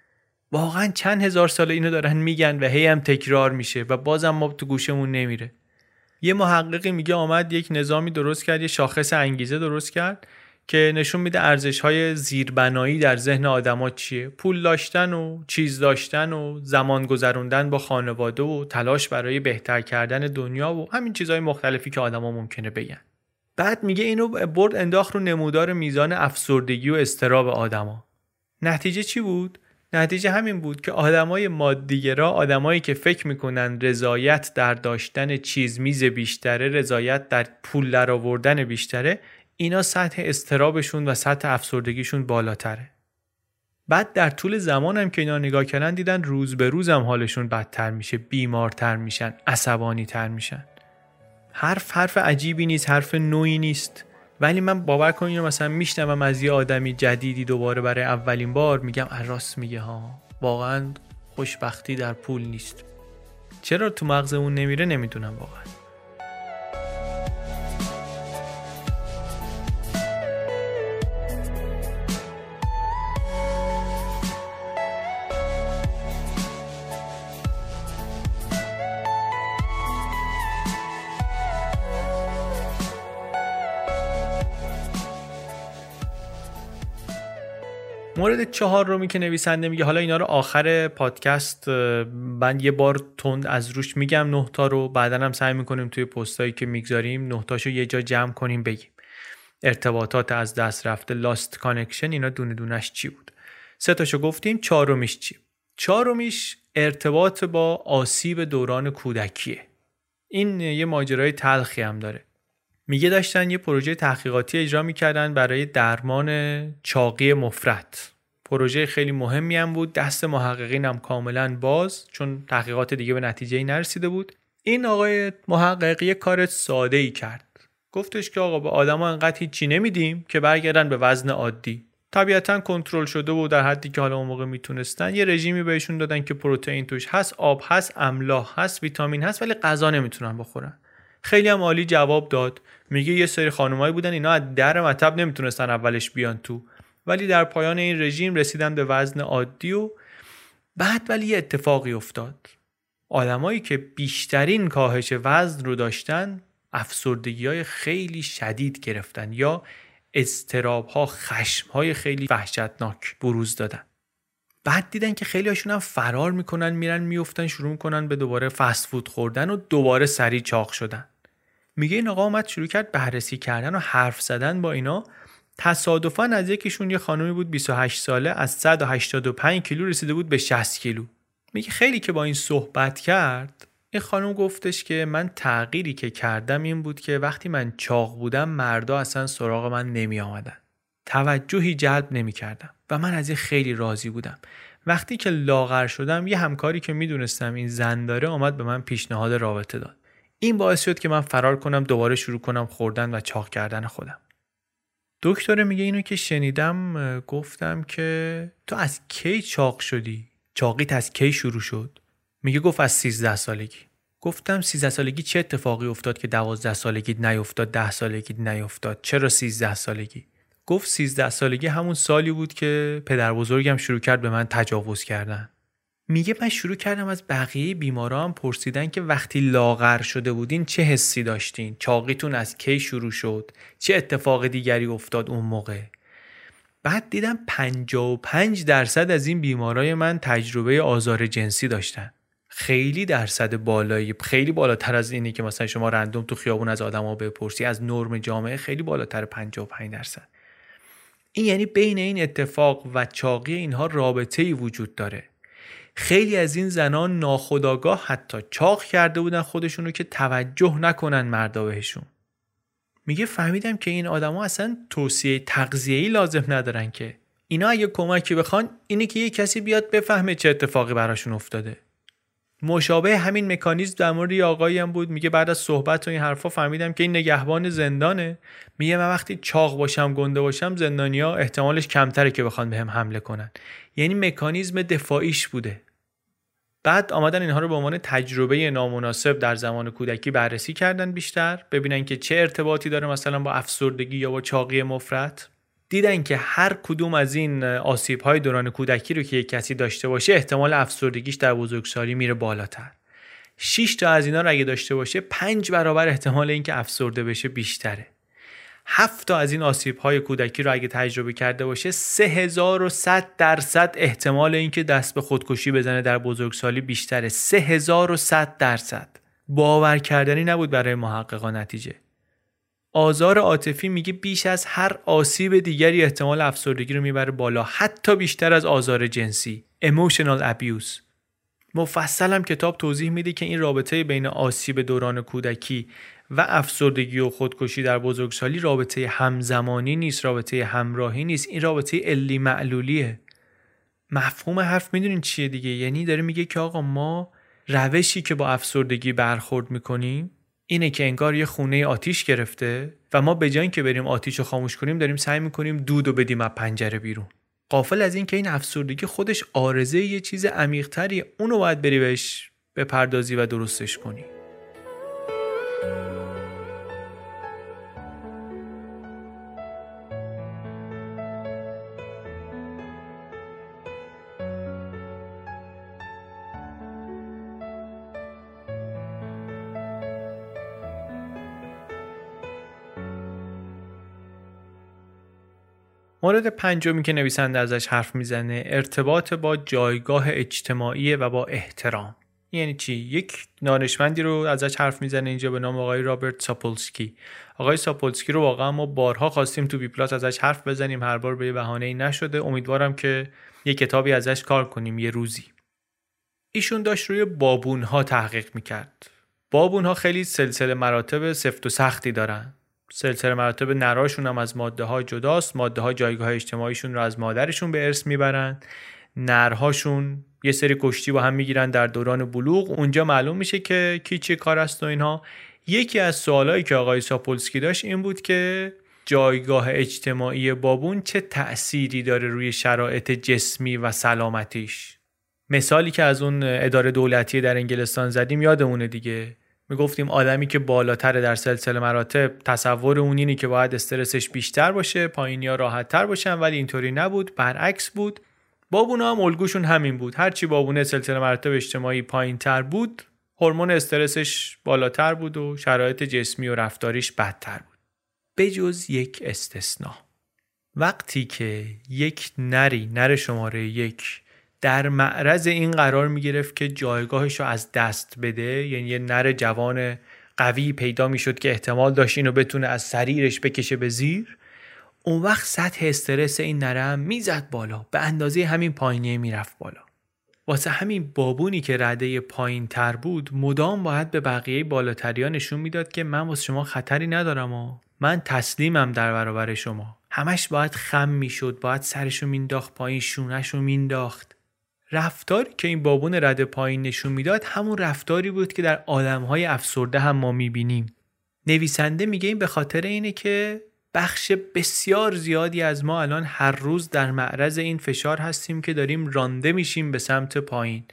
واقعا چند هزار سال اینو دارن میگن و هی هم تکرار میشه و بازم ما تو گوشمون نمیره. یه محققی میگه آمد یک نظامی درست کرد یه شاخص انگیزه درست کرد. که نشون میده ارزش های زیربنایی در ذهن آدما چیه. پول داشتن و چیز داشتن و زمان گذروندن با خانواده و تلاش برای بهتر کردن دنیا و همین چیزهای مختلفی که آدما ممکنه بگن. بعد میگه اینو برد انداخت رو نمودار میزان افسردگی و استراب آدما. نتیجه چی بود؟ نتیجه همین بود که آدمای مادیگرا آدمایی که فکر می‌کنن رضایت در داشتن چیز میز بیشتره رضایت در پول درآوردن بیشتره اینا سطح استرابشون و سطح افسردگیشون بالاتره. بعد در طول زمان هم که اینا نگاه کردن دیدن روز به روز هم حالشون بدتر میشه بیمارتر میشن عصبانی تر میشن. حرف حرف عجیبی نیست حرف نوعی نیست. ولی من باور کنید مثلا میشنوم از یه آدمی جدیدی دوباره برای اولین بار میگم راست میگه ها. واقعا خوشبختی در پول نیست. چرا تو مغزمون نمیره؟ نمی‌دونم واقعا. مورد چهارمی که نویسنده میگه حالا اینا رو آخر پادکست من یه بار تند از روش میگم نه تا رو بعدا هم سعی می‌کنیم توی پستایی که می‌گذاریم نه تاشو یه جا جمع کنیم بگیم. ارتباطات از دست رفته Lost Connection اینا دونه دونش چی بود؟ سه تاشو گفتیم چهارمیش چی؟ چهارمیش ارتباط با آسیب دوران کودکیه. این یه ماجرای تلخی هم داره. میگه داشتن یه پروژه تحقیقاتی اجرا می‌کردن برای درمان چاقی مفرد پروژه خیلی مهمی هم بود. دست محققین هم کاملا باز چون تحقیقات دیگه به نتیجه ای نرسیده بود. این آقای محقق یه کار ساده ای کرد. گفتش که آقا به آدما انقدر هیچی نمیدیم که برگردن به وزن عادی. طبیعتا کنترل شده و در حدی که حالا اون موقع می‌تونستن. یه رژیمی بهشون دادن که پروتئین توش هست آب هست املاح هست ویتامین هست ولی غذا نمی‌تونن بخورن. خیلی هم عالی جواب داد. میگه یه سری خانمایی بودن اینا از در مطب نمی‌تونستن اولش بیان تو. ولی در پایان این رژیم رسیدن به وزن عادی و بعد ولی یه اتفاقی افتاد. آدمایی که بیشترین کاهش وزن رو داشتن افسردگی های خیلی شدید گرفتن یا استراب ها خشم های خیلی وحشتناک بروز دادن. بعد دیدن که خیلی هاشون هم فرار می‌کنن میرن میفتن شروع می‌کنن به دوباره فست فود خوردن و دوباره سریع چاق شدن. میگه این آقا اومد شروع کرد بررسی کردن و حرف زدن با اینا. تصادفا از یکیشون یه خانومی بود 28 ساله از 185 کیلو رسیده بود به 60 کیلو. میگه خیلی که با این صحبت کرد این خانم گفتش که من تغییری که کردم این بود که وقتی من چاق بودم مردا اصلا سراغ من نمی آمدن. توجهی جلب نمی کردم و من از این خیلی راضی بودم. وقتی که لاغر شدم یه همکاری که می‌دونستم این زن داره آمد به من پیشنهاد رابطه داد. این باعث شد که من فرار کنم دوباره شروع کنم خوردن و چاق کردن خودم. دکتر میگه اینو که شنیدم گفتم که تو از کی چاق شدی؟ چاقیت از کی شروع شد؟ میگه گفت از 13 سالگی گفتم 13 سالگی چه اتفاقی افتاد که 12 سالگی نیفتاد 10 سالگی نیفتاد چرا 13 سالگی گفت 13 سالگی همون سالی بود که پدر بزرگم شروع کرد به من تجاوز کردن. میگه من شروع کردم از بقیه بیماران پرسیدن که وقتی لاغر شده بودین چه حسی داشتین؟ چاقیتون از کی شروع شد؟ چه اتفاق دیگری افتاد اون موقع؟ بعد دیدم 55 درصد از این بیمارای من تجربه آزار جنسی داشتن. خیلی درصد بالایی خیلی بالاتر از اینی که مثلا شما رندوم تو خیابون از آدما بپرسی از نرم جامعه خیلی بالاتر 55 درصد. این یعنی بین این اتفاق و چاقی اینها رابطه ای وجود داره. خیلی از این زنان ناخداگاه حتی چاق کرده بودن خودشونو که توجه نکنن مردا بهشون. میگه فهمیدم که این آدما اصلا توصیه تغذیه‌ای لازم ندارن که. اینا اگه کمکی بخوان اینه که یه کسی بیاد بفهمه چه اتفاقی براشون افتاده. مشابه همین مکانیزم در مورد آقایی هم بود. میگه بعد از صحبت و این حرفا فهمیدم که این نگهبان زندانه. میگه من وقتی چاق باشم گنده باشم زندانیا احتمالش کمتره که بخوان بهم حمله کنن. یعنی مکانیزم دفاعیش بوده. بعد آمدن اینها رو به عنوان تجربه نامناسب در زمان کودکی بررسی کردن بیشتر. ببینن که چه ارتباطی داره مثلا با افسردگی یا با چاقی مفرط. دیدن که هر کدوم از این آسیب های دوران کودکی رو که یک کسی داشته باشه احتمال افسردگیش در بزرگسالی میره بالاتر. 6 تا از اینا رو اگه داشته باشه 5 برابر احتمال اینکه افسرده بشه بیشتره. 7 تا از این آسیب های کودکی رو اگه تجربه کرده باشه 3100 درصد احتمال اینکه دست به خودکشی بزنه در بزرگسالی بیشتره. 3100 درصد. باور کردنی نبود برای محققان نتیجه. آزار عاطفی میگه بیش از هر آسیب دیگری احتمال افسردگی رو می‌بره بالا حتی بیشتر از آزار جنسی. Emotional abuse. مفصلم کتاب توضیح میده که این رابطه بین آسیب دوران کودکی و افسردگی و خودکشی در بزرگسالی رابطه همزمانی نیست رابطه همراهی نیست. این رابطه علی معلولیه مفهوم حرف می‌دونین چیه دیگه؟ یعنی داره میگه که آقا ما روشی که با افسردگی برخورد می‌کنیم اینه که انگار یه خونه آتیش گرفته و ما به جای که بریم آتیش رو خاموش کنیم داریم سعی می‌کنیم دود و بدیم از پنجره بیرون. قافل از اینکه این افسردگی خودش آرزه یه چیز عمیقتری اونو باید بری بهش بپردازی و درستش کنی. مورد پنجمی که نویسنده ازش حرف می‌زنه ارتباط با جایگاه اجتماعی و با احترام. یعنی چی؟ یک دانشمندی رو ازش حرف می‌زنه اینجا به نام آقای رابرت ساپولسکی. آقای ساپولسکی رو واقعا ما بارها خواستیم تو BPlus ازش حرف بزنیم هر بار به بهانه ای نشده. امیدوارم که یه کتابی ازش کار کنیم یه روزی. ایشون داشت روی بابون ها تحقیق می‌کرد. بابون ها خیلی سلسله مراتب سفت و سختی دارن. سلسله مراتب نراشون هم از ماده ها جداست. ماده ها جایگاه اجتماعیشون رو از مادرشون به ارث می‌برن. نرهاشون یه سری کشتی با هم می‌گیرن در دوران بلوغ. اونجا معلوم میشه که کی چه کار است و اینها. یکی از سوالایی که آقای ساپولسکی داشت این بود که جایگاه اجتماعی بابون چه تأثیری داره روی شرایط جسمی و سلامتیش؟ مثالی که از اون اداره دولتی در انگلستان زدیم یادمونه دیگه. می‌گفتیم آدمی که بالاتر در سلسله مراتب تصور اون اینی که باید استرسش بیشتر باشه پایینیا راحت تر باشن ولی اینطوری نبود برعکس بود. بابونا هم الگوشون همین بود. هرچی بابونه سلسله مراتب اجتماعی پایین تر بود هورمون استرسش بالاتر بود و شرایط جسمی و رفتاریش بدتر بود. بجز یک استثنا وقتی که یک نری نر شماره یک در معرض این قرار می گرفت که جایگاهش رو از دست بده. یعنی یه نر جوان قوی پیدا می شد که احتمال داشت اینو بتونه از سریرش بکشه به زیر. اون وقت سطح استرس این نره هم می‌زد بالا. به اندازه همین پایینیه می‌رفت بالا. واسه همین بابونی که رده پایین تر بود مدام باید به بقیه بالاتریا نشون می‌داد که من واسه شما خطری ندارم و من تسلیمم در برابر شما. همش باید خم می‌شد باید سرشو مینداخت پایین شونهشو مینداخت رفتاری که این بابون رده پایین نشون می‌داد همون رفتاری بود که در آدمهای افسرده هم ما می‌بینیم. نویسنده میگه این به خاطر اینه که بخش بسیار زیادی از ما الان هر روز در معرض این فشار هستیم که داریم رانده میشیم به سمت پایین.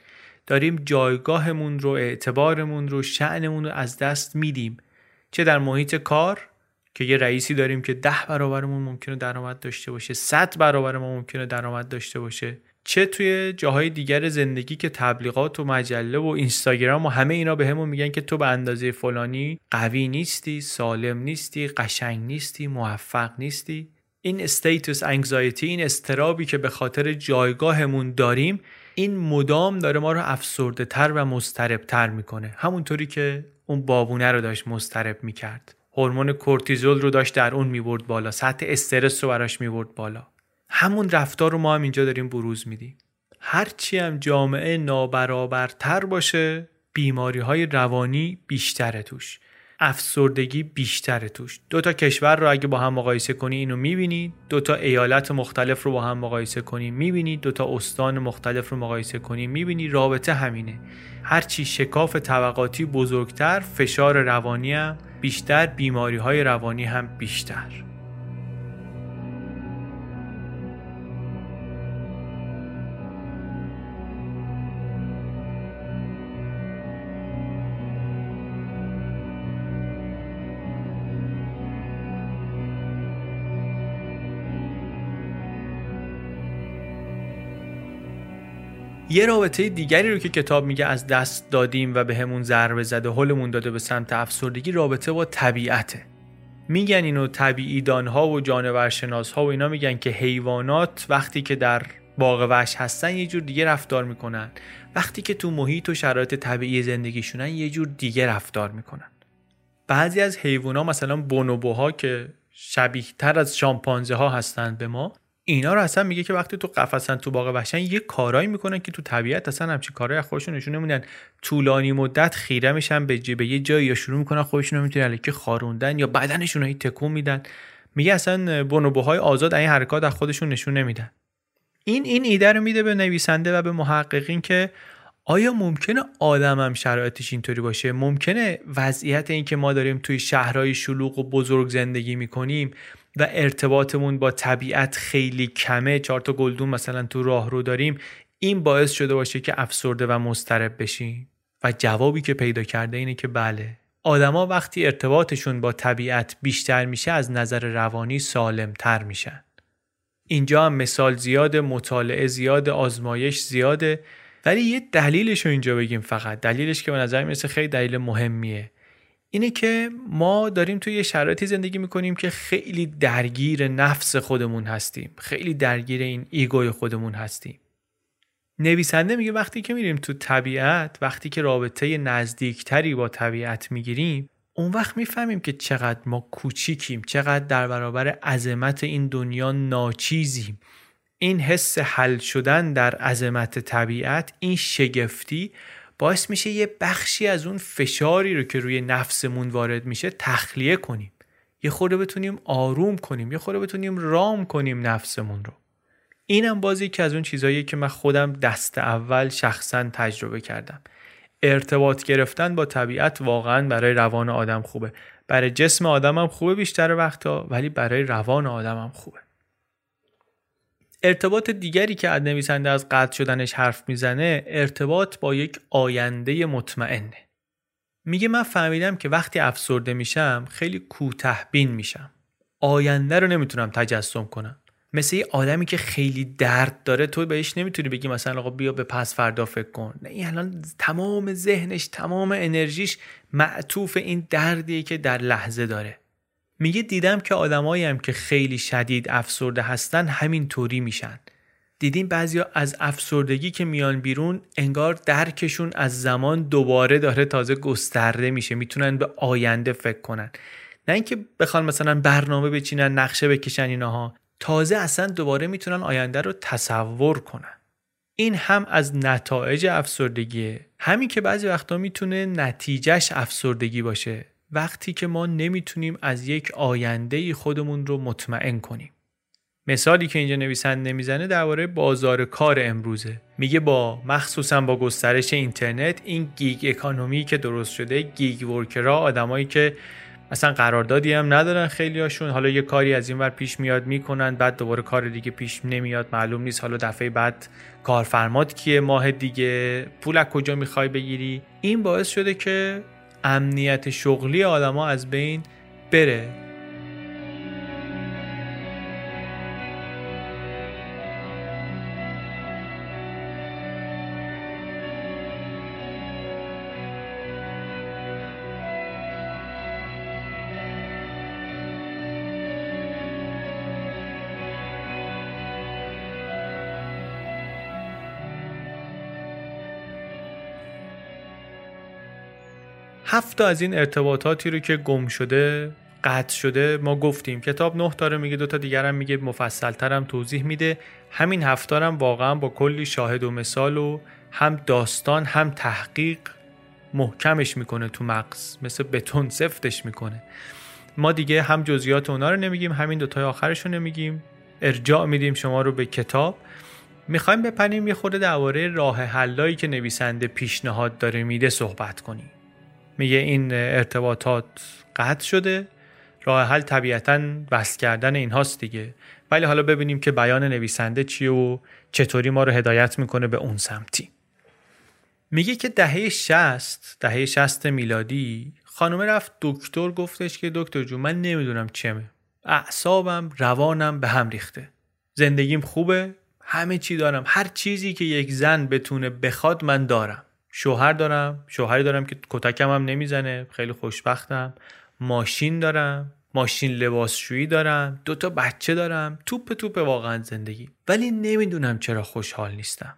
داریم جایگاهمون رو اعتبارمون رو شعنمون رو از دست میدیم. چه در محیط کار که یه رئیسی داریم که ده برابرمون ممکنه درآمد داشته باشه صد برابر ما ممکنه درآمد داشته باشه. چه توی جاهای دیگر زندگی که تبلیغات و مجله و اینستاگرام و همه اینا به همون میگن که تو به اندازه فلانی قوی نیستی سالم نیستی قشنگ نیستی موفق نیستی. این استیتوس انگزایتی این استرابی که به خاطر جایگاهمون داریم این مدام داره ما رو افسرده تر و مسترب تر می‌کنه. همونطوری که اون بابونه رو داشت مسترب می‌کرد. هورمون کورتیزول رو داشت در اون می‌برد بالا. سطح استرس رو براش می‌برد بالا. همون رفتار رو ما هم اینجا داریم بروز میدیم. هرچی هم جامعه نابرابرتر باشه بیماری های روانی بیشتره توش. افسردگی بیشتره توش. دو تا کشور رو اگه با هم مقایسه کنی اینو می‌بینی. دو تا ایالت مختلف رو با هم مقایسه کنی می‌بینی. دو تا استان مختلف رو مقایسه کنی می‌بینی. رابطه همینه. هرچی شکاف طبقاتی بزرگتر فشار روانی هم بیشتر بیماری های روانی هم بیشتر. یه رابطه دیگری رو که کتاب میگه از دست دادیم و به همون ضربه زده حلمون داده به سمت افسردگی رابطه با طبیعته. میگن اینو طبیعی دانها و جانورشناس ها و اینا میگن که حیوانات وقتی که در باغ وحش هستن یه جور دیگه رفتار می‌کنن. وقتی که تو محیط و شرایط طبیعی زندگیشونن یه جور دیگه رفتار می‌کنن. بعضی از حیوانات مثلا بونوبوها که شبیه تر از شامپانزه ها هستند به ما اینا رو اصلا میگه که وقتی تو قفسن تو باغ وحشن یه کارایی می‌کنن که تو طبیعت اصلا همچین کارهای خودشون نشون نمیدن. طولانی مدت خیره میشن به, یه جایی یا شروع می‌کنن خودشون رو می‌تونن که خاروندن یا بدنشون رو تکون میدن. میگه اصلا بونوبوهای آزاد این حرکات از خودشون نشون نمیدن. این این ایده رو میده به نویسنده و به محققین که آیا ممکنه آدم هم شرایطش اینطوری باشه؟ ممکنه وضعیت این که ما داریم توی شهرهای شلوغ و بزرگ زندگی می‌کنیم و ارتباطمون با طبیعت خیلی کمه. چهار تا گلدون مثلا تو راه رو داریم. این باعث شده باشه که افسرده و مضطرب بشیم. و جوابی که پیدا کرده اینه که بله. آدما وقتی ارتباطشون با طبیعت بیشتر میشه از نظر روانی سالم تر میشن. اینجا هم مثال زیاد مطالعه زیاد آزمایش زیاده. ولی یه دلیلش رو اینجا بگیم فقط. دلیلش که به نظر می‌رسه خیلی دلیل مهمیه. اینه که ما داریم توی یه شرایطی زندگی می‌کنیم که خیلی درگیر نفس خودمون هستیم. خیلی درگیر این ایگوی خودمون هستیم. نویسنده میگه وقتی که میریم تو طبیعت وقتی که رابطه نزدیکتری با طبیعت می‌گیریم اون وقت می‌فهمیم که چقدر ما کوچیکیم چقدر در برابر عظمت این دنیا ناچیزیم. این حس حل شدن در عظمت طبیعت این شگفتی باعث میشه یه بخشی از اون فشاری رو که روی نفسمون وارد میشه تخلیه کنیم. یه خورده بتونیم آروم کنیم یه خورده بتونیم رام کنیم نفسمون رو. اینم بازی که از اون چیزهایی که من خودم دست اول شخصا تجربه کردم. ارتباط گرفتن با طبیعت واقعا برای روان آدم خوبه. برای جسم آدم هم خوبه بیشتر وقتا ولی برای روان آدم هم خوبه. ارتباط دیگری که نویسنده از قطع شدنش حرف می‌زنه ارتباط با یک آینده مطمئنه. میگه من فهمیدم که وقتی افسرده میشم خیلی کوته بین میشم. آینده رو نمی‌تونم تجسم کنم. مثل یه آدمی که خیلی درد داره تو بهش نمی‌تونی بگی مثلا آقا بیا به پس فردا فکر کن. نه این الان تمام ذهنش تمام انرژیش معطوف این دردیه که در لحظه داره. میگه دیدم که آدمایی هم که خیلی شدید افسرده هستن همین طوری میشن. دیدیم بعضیا از افسردگی که میان بیرون انگار درکشون از زمان دوباره داره تازه گسترده میشه می‌تونن به آینده فکر کنن. نه اینکه بخوان مثلا برنامه بچینن نقشه بکشن اینها تازه اصلا دوباره می‌تونن آینده رو تصور کنن. این هم از نتایج افسردگیه. همین که بعضی وقتا می‌تونه نتیجهش افسردگی باشه. وقتی که ما نمی‌تونیم از یک آینده خودمون رو مطمئن کنیم. مثالی که اینجا نویسنده می‌زنه درباره بازار کار امروزه. میگه با مخصوصا با گسترش اینترنت این گیگ اکانومی که درست شده گیگ ورکرها آدمایی که اصلا قراردادی هم ندارن خیلی هاشون حالا یه کاری از این ور پیش میاد می‌کنن بعد دوباره کار دیگه پیش نمیاد معلوم نیست حالا دفعه بعد کارفرمات کیه ماه دیگه پول از کجا می‌خوای بگیری. این باعث شده که امنیت شغلی آدما از بین بره. هفت از این ارتباطاتی رو که گم شده قطع شده ما گفتیم. کتاب نه داره میگه دوتا دیگر هم میگه مفصل ترم توضیح میده. همین هفتارم واقعا با کلی شاهد و مثال و هم داستان هم تحقیق محکمش می‌کنه تو مغز. مثل بتون سفتش می‌کنه. ما دیگه هم جزئیات اونا رو نمیگیم همین دوتای آخرش رو نمیگیم. ارجاع میدیم شما رو به کتاب. می‌خوایم بپنیم یه خورده درباره راه حلایی که نویسنده پیشنهاد داره میده صحبت کنیم. میگه این ارتباطات قطع شده. راه حل طبیعتا وصل کردن اینهاست دیگه. ولی حالا ببینیم که بیان نویسنده چیه و چطوری ما رو هدایت می‌کنه به اون سمتی. میگه که دهه 60 دهه 60 میلادی خانومه رفت دکتر گفتش که دکتر جون من نمی‌دونم چمه. اعصابم روانم به هم ریخته. زندگیم خوبه همه چی دارم. هر چیزی که یک زن بتونه بخواد من دارم. شوهر دارم. شوهری دارم که کتکم هم نمی‌زنه. خیلی خوشبختم. ماشین دارم. ماشین لباسشویی دارم. دو تا بچه دارم. توپ توپ واقعا زندگی. ولی نمی‌دونم چرا خوشحال نیستم.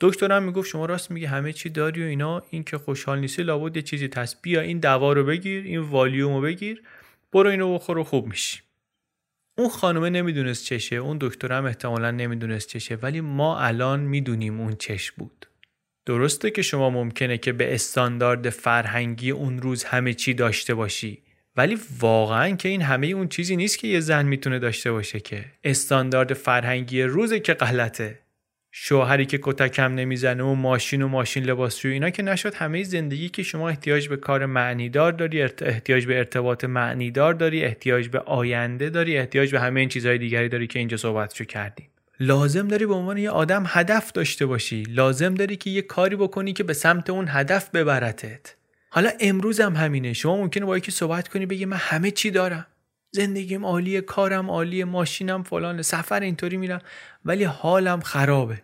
دکترم می‌گفت شما راست میگه همه چی داری و اینا. این که خوشحال نیستی لابد یه چیزی هست. بیا این دوا رو بگیر این والیوم رو بگیر. برو اینو بخور و خوب میشی. اون خانومه نمی‌دونست چشه. اون دکترم احتمالا نمی‌دونست چشه. ولی ما الان می‌دونیم اون چش بود. درسته که شما ممکنه که به استاندارد فرهنگی اون روز همه چی داشته باشی ولی واقعا که این همه اون چیزی نیست که یه زن می‌تونه داشته باشه که استاندارد فرهنگی روزه که غلطه. شوهری که کتکم نمی‌زنه و ماشین و ماشین لباسشویی اینا که نشد همه زندگی که شما احتیاج به کار معنیدار داری احتیاج به ارتباط معنیدار داری احتیاج به آینده داری احتیاج به همه این چیزهای دیگری داری که اینجا صحبتشو کردیم. لازم داری به عنوان یه آدم هدف داشته باشی. لازم داری که یه کاری بکنی که به سمت اون هدف ببرتت. حالا امروز هم همینه. شما ممکنه با یکی صحبت کنی بگی من همه چی دارم. زندگیم عالیه کارم عالیه ماشینم فلانه سفر اینطوری میرم ولی حالم خرابه.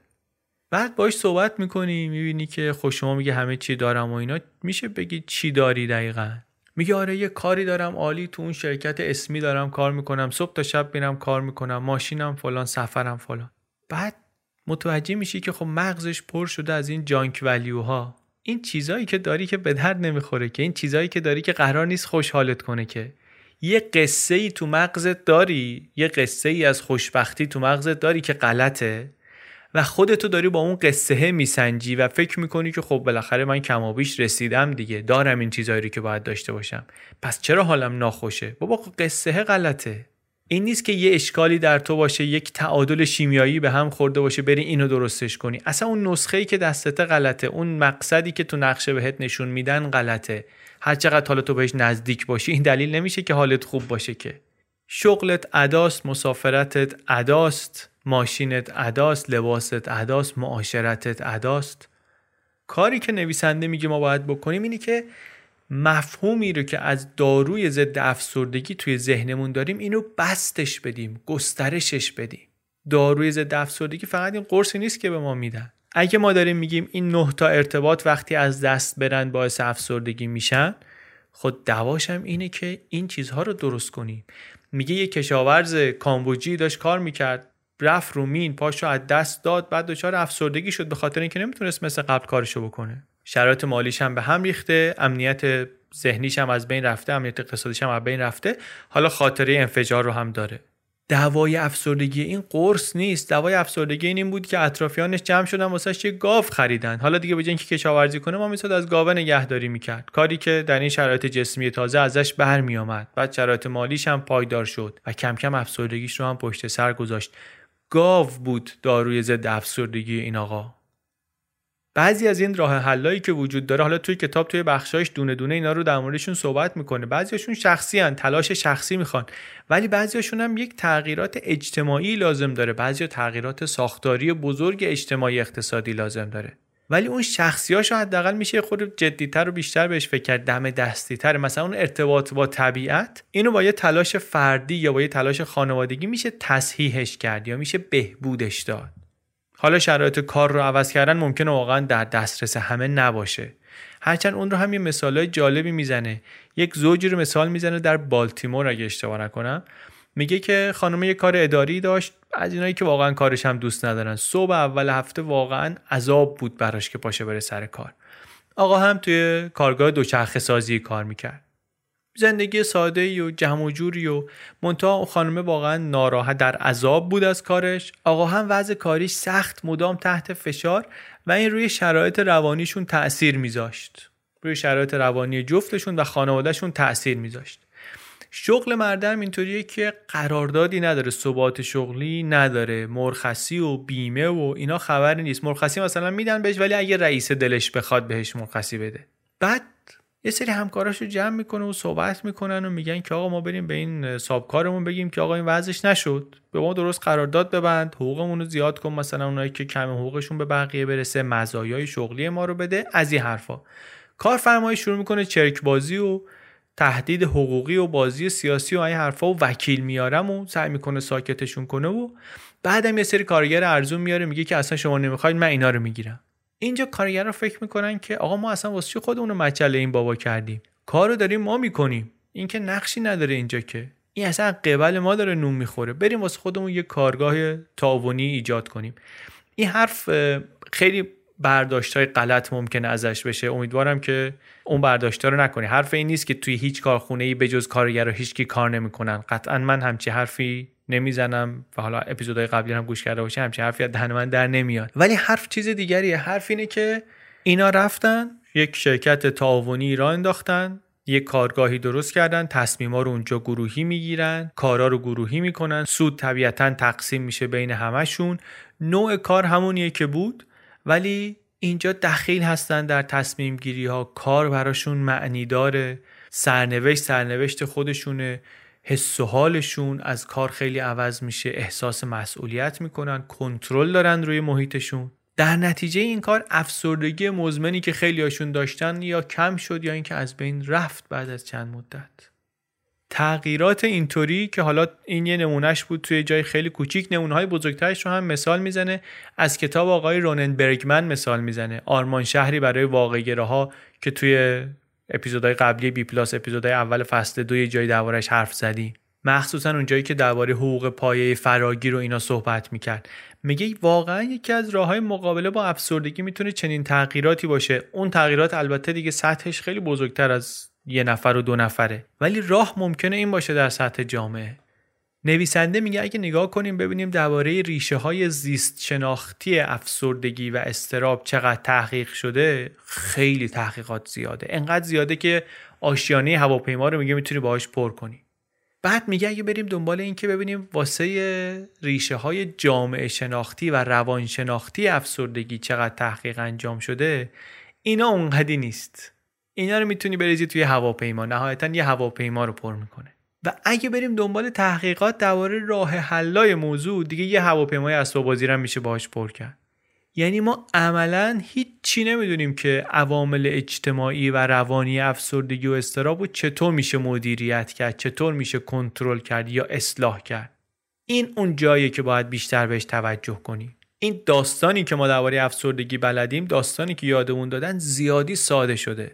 بعد باش صحبت می‌کنی می‌بینی که خوش شما میگه همه چی دارم و اینا. میشه بگی چی داری دقیقا؟ میگه آره یه کاری دارم عالی تو اون شرکت اسمی دارم کار می‌کنم صبح تا شب میرم کار می‌کنم ماشینم فلان سفرم فلان. بعد متوجه میشی که خب مغزش پر شده از این جانک ولیوها. این چیزایی که داری که به درد نمی‌خوره که این چیزایی که داری که قرار نیست خوشحالت کنه که. یه قصه ای تو مغزت داری یه قصه ای از خوشبختی تو مغزت داری که غلطه. و خودتو داری با اون قصه میسنجی و فکر می‌کنی که خب بالاخره من کمابیش رسیدم دیگه دارم این چیزایی که باید داشته باشم. پس چرا حالم ناخوشه؟ بابا قصه غلطه. این نیست که یه اشکالی در تو باشه یک تعادل شیمیایی به هم خورده باشه بری اینو درستش کنی. اصلا اون نسخه ای که دستت غلطه اون مقصدی که تو نقشه بهت نشون میدن غلطه. هر چقدر حالا تو بهش نزدیک باشی این دلیل نمیشه که حالت خوب باشه که. شغلت اداست مسافرتت اداست. ماشینت اداست لباست اداست معاشرتت اداست. کاری که نویسنده میگه ما باید بکنیم اینه که مفهومی رو که از داروی ضد افسردگی توی ذهنمون داریم اینو بستش بدیم گسترشش بدیم. داروی ضد افسردگی فقط این قرصی نیست که به ما میدن. اگه ما داریم میگیم این نه تا ارتباط وقتی از دست برن باعث افسردگی میشن خود دواشم اینه که این چیزها رو درست کنیم. میگه یه کشاورز کامبوجی داشت کار می‌کرد. رفت رو مین پاشو از دست داد بعد دچار افسردگی شد به خاطر اینکه نمی‌تونست مثل قبل کارشو بکنه. شرایط مالیش هم به هم ریخته امنیت ذهنیش هم از بین رفته امنیت اقتصادیش هم از بین رفته. حالا خاطره انفجار رو هم داره. دوای افسردگی این قرص نیست. دوای افسردگی این, این بود که اطرافیانش جمع شدن واسه یه گاو خریدن. حالا دیگه به اینکه کشاورزی کنه ما میساد از گاوه نگهداری می‌کرد. کاری که در این شرایط جسمی تازه ازش برمیآمد. بعد شرایط مالیش هم پایدار شد و کم کم افسردگیش رو هم پشت سر گذاشت. گاو بود داروی ضد افسردگی این آقا. بعضی از این راه حلایی که وجود داره حالا توی کتاب توی بخشایش دونه دونه اینا رو در موردشون صحبت می‌کنه. بعضیاشون شخصی هن. تلاش شخصی می‌خوان. ولی بعضیاشون هم یک تغییرات اجتماعی لازم داره. بعضی تغییرات ساختاری بزرگ اجتماعی اقتصادی لازم داره. ولی اون شخصیاشو حداقل میشه خود جدیتر و بیشتر بهش فکر کرد دم دستیتر مثلا اون ارتباط با طبیعت اینو با یه تلاش فردی یا با یه تلاش خانوادگی میشه تصحیحش کرد یا میشه بهبودش داد. حالا شرایط کار رو عوض کردن ممکنه واقعا در دسترس همه نباشه. هرچند اون رو هم یه مثالای جالبی می‌زنه. یک زوجی رو مثال می‌زنه در بالتیمور اگه اشتباه نکنم. میگه که خانم یه کار اداری داشت از اینایی که واقعا کارش هم دوست ندارن. صبح اول هفته واقعا عذاب بود براش که پاشه بره سر کار. آقا هم توی کارگاه دوچرخه سازی کار می‌کرد. زندگی ساده و جمع و جوری و منتها خانمه واقعا ناراحت در عذاب بود از کارش. آقا هم وضع کاریش سخت مدام تحت فشار و این روی شرایط روانیشون تأثیر میذاشت. روی شرایط روانی جفتشون و خانوادهشون تأثیر میذاشت. شغل مردم اینطوریه که قراردادی نداره ثبات شغلی نداره مرخصی و بیمه و اینا خبری نیست. مرخصی مثلا میدن بهش ولی اگه رئیس دلش بخواد بهش مرخصی بده. بعد یه سری همکاراش رو جمع می‌کنه و صحبت می‌کنن و میگن که آقا ما بریم به این سابکارمون بگیم که آقا این وضعش نشد. به ما درست قرارداد ببند حقوقمون رو زیاد کن مثلا اونایی که کم حقوقشون به بقیه برسه مزایای شغلی ما رو بده. از این حرفا. کارفرمایی شروع می‌کنه چرک بازی و تهدید حقوقی و بازی سیاسی و این حرفا و وکیل میارم و سعی می‌کنه ساکتشون کنه و بعدم یه سری کارگر ارزون میاره میگه که اصلا شما نمی‌خواید من اینا رو می‌گیرم. اینجا کارگرا فکر می‌کنن که آقا ما اصلا واسه خودمون رو مچله این بابا کردیم؟ کارو داریم ما می‌کنیم. این که نقشی نداره اینجا که. این اصلا قبل ما داره نون می‌خوره. بریم واسه خودمون یه کارگاه تاونی ایجاد کنیم. این حرف خیلی برداشت های غلط ممکنه ازش بشه. امیدوارم که اون برداشت رو نکنی. حرف این نیست که توی هیچ کارخونه ای بجز کارگر رو هیچکی کار نمی‌کنن. قطعا من همچی حرفی نمی‌زنم و حالا اپیزودهای قبلی هم گوش کرده باشه همچین حرفی از من در نمیاد. ولی حرف چیز دیگریه. حرف اینه که اینا رفتن یک شرکت تعاونی را انداختن یک کارگاهی درست کردن تصمیما رو اونجا گروهی می‌گیرن کارا رو گروهی می‌کنن سود طبیعتا تقسیم میشه بین همشون نوع کار همونیه که بود. ولی اینجا دخیل هستن در تصمیم گیری ها کار براشون معنی داره. سرنوشت سرنوشت خودشونه. حس و حالشون. از کار خیلی عوض میشه. احساس مسئولیت می‌کنن. کنترل دارن روی محیطشون. در نتیجه این کار افسردگی مزمنی که خیلی هاشون داشتن یا کم شد یا اینکه از بین رفت بعد از چند مدت. تغییرات اینطوری که حالا این یه نمونهش بود توی جای خیلی کوچیک نمونه های بزرگترش رو هم مثال می‌زنه. از کتاب آقای رونن برگمن مثال می‌زنه. آرمان شهری برای واقعگره ها که توی اپیزودهای قبلی بی پلاس اپیزودهای اول فصل دو یه جای دربارش حرف زدی. مخصوصا اونجایی که درباره حقوق پایه فراگیر و اینا صحبت می‌کرد. میگه واقعا یکی از راه های مقابله با افسردگی می‌تونه چنین تغییراتی باشه. اون تغییرات البته دیگه سطحش خیلی بزرگتر از یه نفر و دو نفره. ولی راه ممکنه این باشه در سطح جامعه. نویسنده میگه اگه نگاه کنیم ببینیم درباره ریشه های زیست شناختی افسردگی و استراب چقدر تحقیق شده خیلی تحقیقات زیاده. انقدر زیاده که آشیانه هواپیما رو میگه می‌تونی باهاش پر کنی. بعد میگه اگه بریم دنبال این که ببینیم واسه ریشه های جامعه شناختی و روان شناختی افسردگی چقدر تحقیق انجام شده اینا اونقدی نیست. اینا رو می‌تونی بریزی توی هواپیما. نهایتا یه هواپیما رو پر می‌کنه. و اگه بریم دنبال تحقیقات درباره راه حلای موضوع دیگه یه هواپیمای اسباب بازی هم میشه باهاش پر کرد. یعنی ما عملا هیچی نمی‌دونیم که عوامل اجتماعی و روانی افسردگی و استراب و چطور میشه مدیریت کرد چطور میشه کنترل کرد یا اصلاح کرد. این اون جاییه که باید بیشتر بهش توجه کنیم این داستانی که ما درباره افسردگی بلدیم داستانی که یادمون دادن زیادی ساده شده.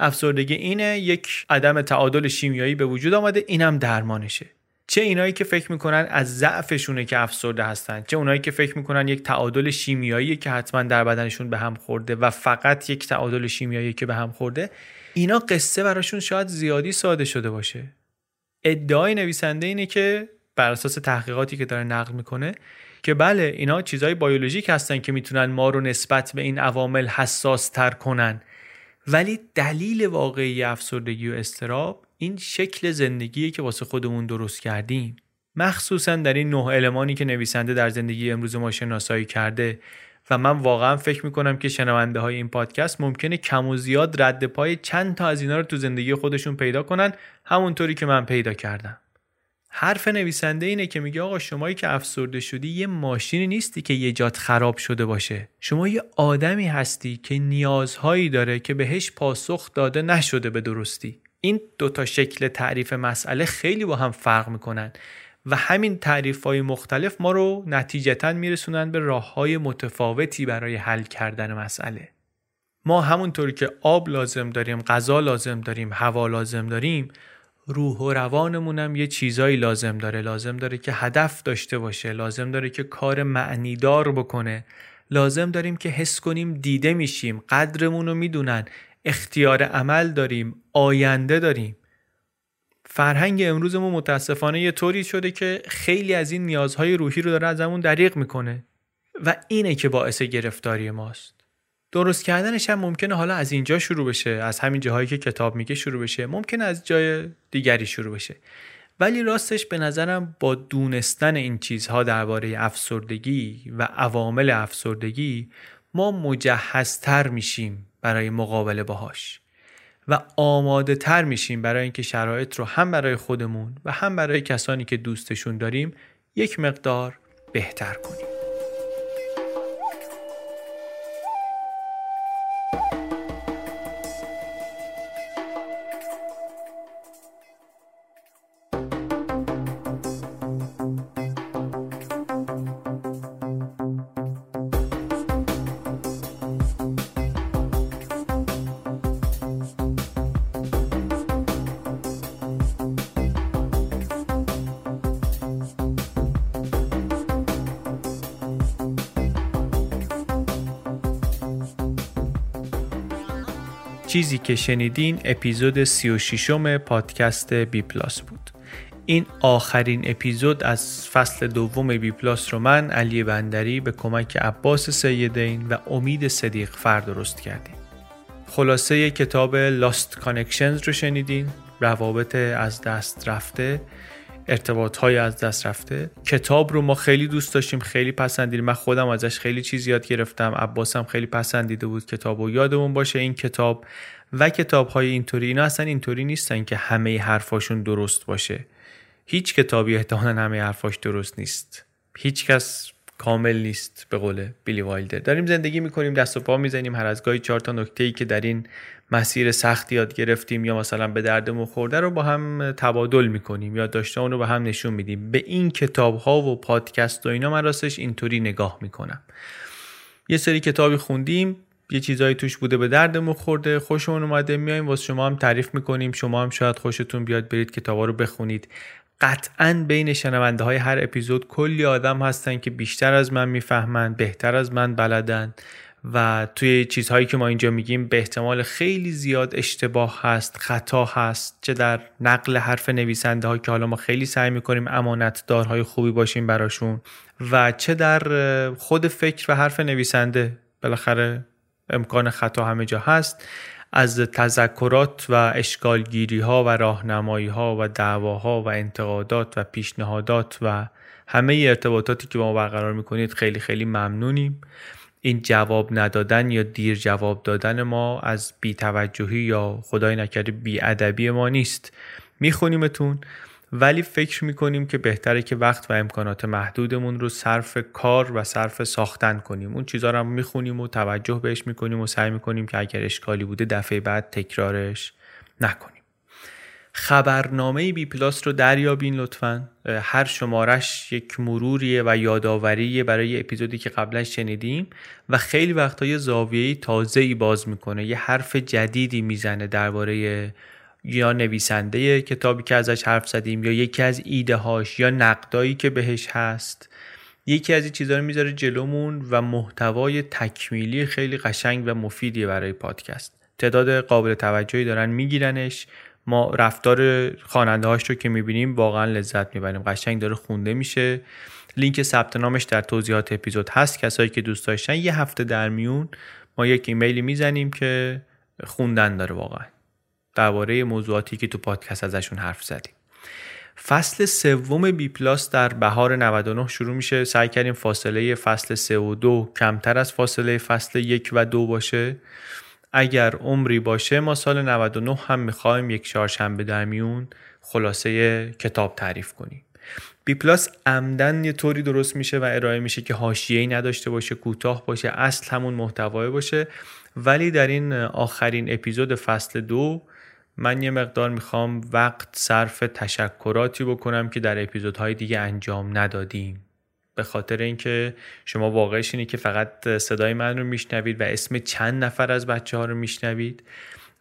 افسردگی اینه یک عدم تعادل شیمیایی به وجود آمده اینم درمانشه. چه اینایی که فکر می‌کنن از ضعفشونه که افسرده هستن چه اونایی که فکر می‌کنن یک تعادل شیمیایی که حتما در بدنشون به هم خورده و فقط یک تعادل شیمیایی که به هم خورده اینا قصه براشون شاید زیادی ساده شده باشه. ادعای نویسنده اینه که بر اساس تحقیقاتی که داره نقل می‌کنه که بله اینا چیزهای بیولوژیک هستن که می‌تونن ما رو نسبت به این عوامل حساس تر کنن. ولی دلیل واقعی افسردگی و استراب این شکل زندگیه که واسه خودمون درست کردیم. مخصوصا در این نه المانی که نویسنده در زندگی امروز ما شناسایی کرده و من واقعا فکر می‌کنم که شنونده های این پادکست ممکنه کم و زیاد رد پای چند تا از اینا رو تو زندگی خودشون پیدا کنن همونطوری که من پیدا کردم. حرف نویسنده اینه که میگه آقا شمایی که افسرده شدی یه ماشینی نیستی که یه جات خراب شده باشه. شما یه آدمی هستی که نیازهایی داره که بهش پاسخ داده نشده به درستی. این دوتا شکل تعریف مسئله خیلی با هم فرق می‌کنن و همین تعریف های مختلف ما رو نتیجتا میرسونن به راه های متفاوتی برای حل کردن مسئله. ما همونطوری که آب لازم داریم غذا لازم داریم هوا لازم داریم روح و روانمونم یه چیزایی لازم داره. لازم داره که هدف داشته باشه. لازم داره که کار معنیدار بکنه. لازم داریم که حس کنیم دیده میشیم. قدرمون رو می‌دونن. اختیار عمل داریم. آینده داریم. فرهنگ امروزمون متاسفانه یه طوری شده که خیلی از این نیازهای روحی رو داره ازمون دریغ می‌کنه. و اینه که باعث گرفتاری ماست. درست کردنش هم ممکنه حالا از اینجا شروع بشه از همین جاهایی که کتاب میگه شروع بشه. ممکنه از جای دیگری شروع بشه. ولی راستش به نظرم با دونستن این چیزها درباره افسردگی و عوامل افسردگی ما مجهزتر میشیم برای مقابله باهاش و آماده تر میشیم برای اینکه شرایط رو هم برای خودمون و هم برای کسانی که دوستشون داریم یک مقدار بهتر کنیم. چیزی که شنیدین اپیزود 36 م پادکست BPlus بود. این آخرین اپیزود از فصل دوم BPlus رو من علی بندری به کمک عباس سیدین و امید صدیق‌فر درست کردیم. خلاصه کتاب Lost Connections رو شنیدین روابط از دست رفته. ارتباط های از دست رفته. کتاب رو ما خیلی دوست داشتیم خیلی پسندیدیم. من خودم ازش خیلی چیز یاد گرفتم. عباسم خیلی پسندیده بود کتاب و یادمون باشه این کتاب و کتاب های اینطوری. اینا اصلا اینطوری نیستن که همه حرفاشون درست باشه. هیچ کتابی احتمالا همه حرفاش درست نیست. هیچ کس کامل نیست به قول بیلی وایلدر. داریم زندگی می‌کنیم دست و پا می‌زنیم هر از گاهی چهار تا نکته ای که در این مسیر سخت یاد گرفتیم یا مثلا به دردمون خورده رو با هم تبادل می‌کنیم یا داشته اون رو به هم نشون میدیم. به این کتاب ها و پادکست و اینا من راستش اینطوری نگاه می‌کنم. یه سری کتابی خوندیم یه چیزایی توش بوده به دردمون خورده خوشمون اومده میایم واسه شما هم تعریف می‌کنیم. شما هم شاید خوشتون بیاد برید کتابا رو بخونید. قطعا بین شنونده های هر اپیزود کلی آدم هستن که بیشتر از من می‌فهمن بهتر از من بلدن. و توی چیزهایی که ما اینجا میگیم به احتمال خیلی زیاد اشتباه هست خطا هست چه در نقل حرف نویسنده ها که حالا ما خیلی سعی می‌کنیم امانتدارهای خوبی باشیم براشون و چه در خود فکر و حرف نویسنده بالاخره امکان خطا همه جا هست از تذکرات و اشکالگیری ها و راهنمایی ها و دعواها و انتقادات و پیشنهادات و همه ارتباطاتی که با ما برقرار می‌کنید خیلی خیلی ممنونیم. این جواب ندادن یا دیر جواب دادن ما از بیتوجهی یا خدای نکرده بیادبی ما نیست. میخونیمتون. ولی فکر می‌کنیم که بهتره که وقت و امکانات محدودمون رو صرف کار و صرف ساختن کنیم. اون چیزها رو می‌خونیم و توجه بهش می‌کنیم و سعی می‌کنیم که اگر اشکالی بوده دفعه بعد تکرارش نکنیم. خبرنامه بی پلاس رو دریابین لطفا. هر شمارش یک مروریه و یادآوریه برای اپیزودی که قبلا شنیدیم و خیلی وقتا یه زاویه تازه ای باز می‌کنه یه حرف جدیدی می‌زنه درباره یا نویسنده کتابی که ازش حرف زدیم یا یکی از ایده هاش یا نقدایی که بهش هست. یکی از این چیزها رو می‌ذاره جلومون و محتوای تکمیلی خیلی قشنگ و مفیدیه برای پادکست. تعداد قابل توجهی دارن میگیرنش. ما رفتار خواننده هاش رو که می‌بینیم واقعا لذت می‌بریم. قشنگ داره خونده میشه. لینک ثبت نامش در توضیحات اپیزود هست. کسایی که دوست داشتن یه هفته در میون ما یک ایمیلی می‌زنیم که خوندن داره واقعا. درباره موضوعاتی که تو پادکست ازشون حرف زدیم. فصل سوم BPlus در بهار 99 شروع میشه. سعی کردیم فاصله فصل 3 و 2 کمتر از فاصله فصل 1 و 2 باشه. اگر عمری باشه ما سال 99 هم می‌خوایم یک چهارشنبه در میون خلاصه کتاب تعریف کنیم. BPlus عمدا یه طوری درست میشه و ارائه میشه که حاشیه‌ای نداشته باشه کوتاه باشه اصل همون محتوا باشه. ولی در این آخرین اپیزود فصل دو من یه مقدار می‌خوام وقت صرف تشکراتی بکنم که در اپیزودهای دیگه انجام ندادیم. به خاطر اینکه شما واقعش اینه که فقط صدای من رو میشنوید و اسم چند نفر از بچه ها رو میشنوید.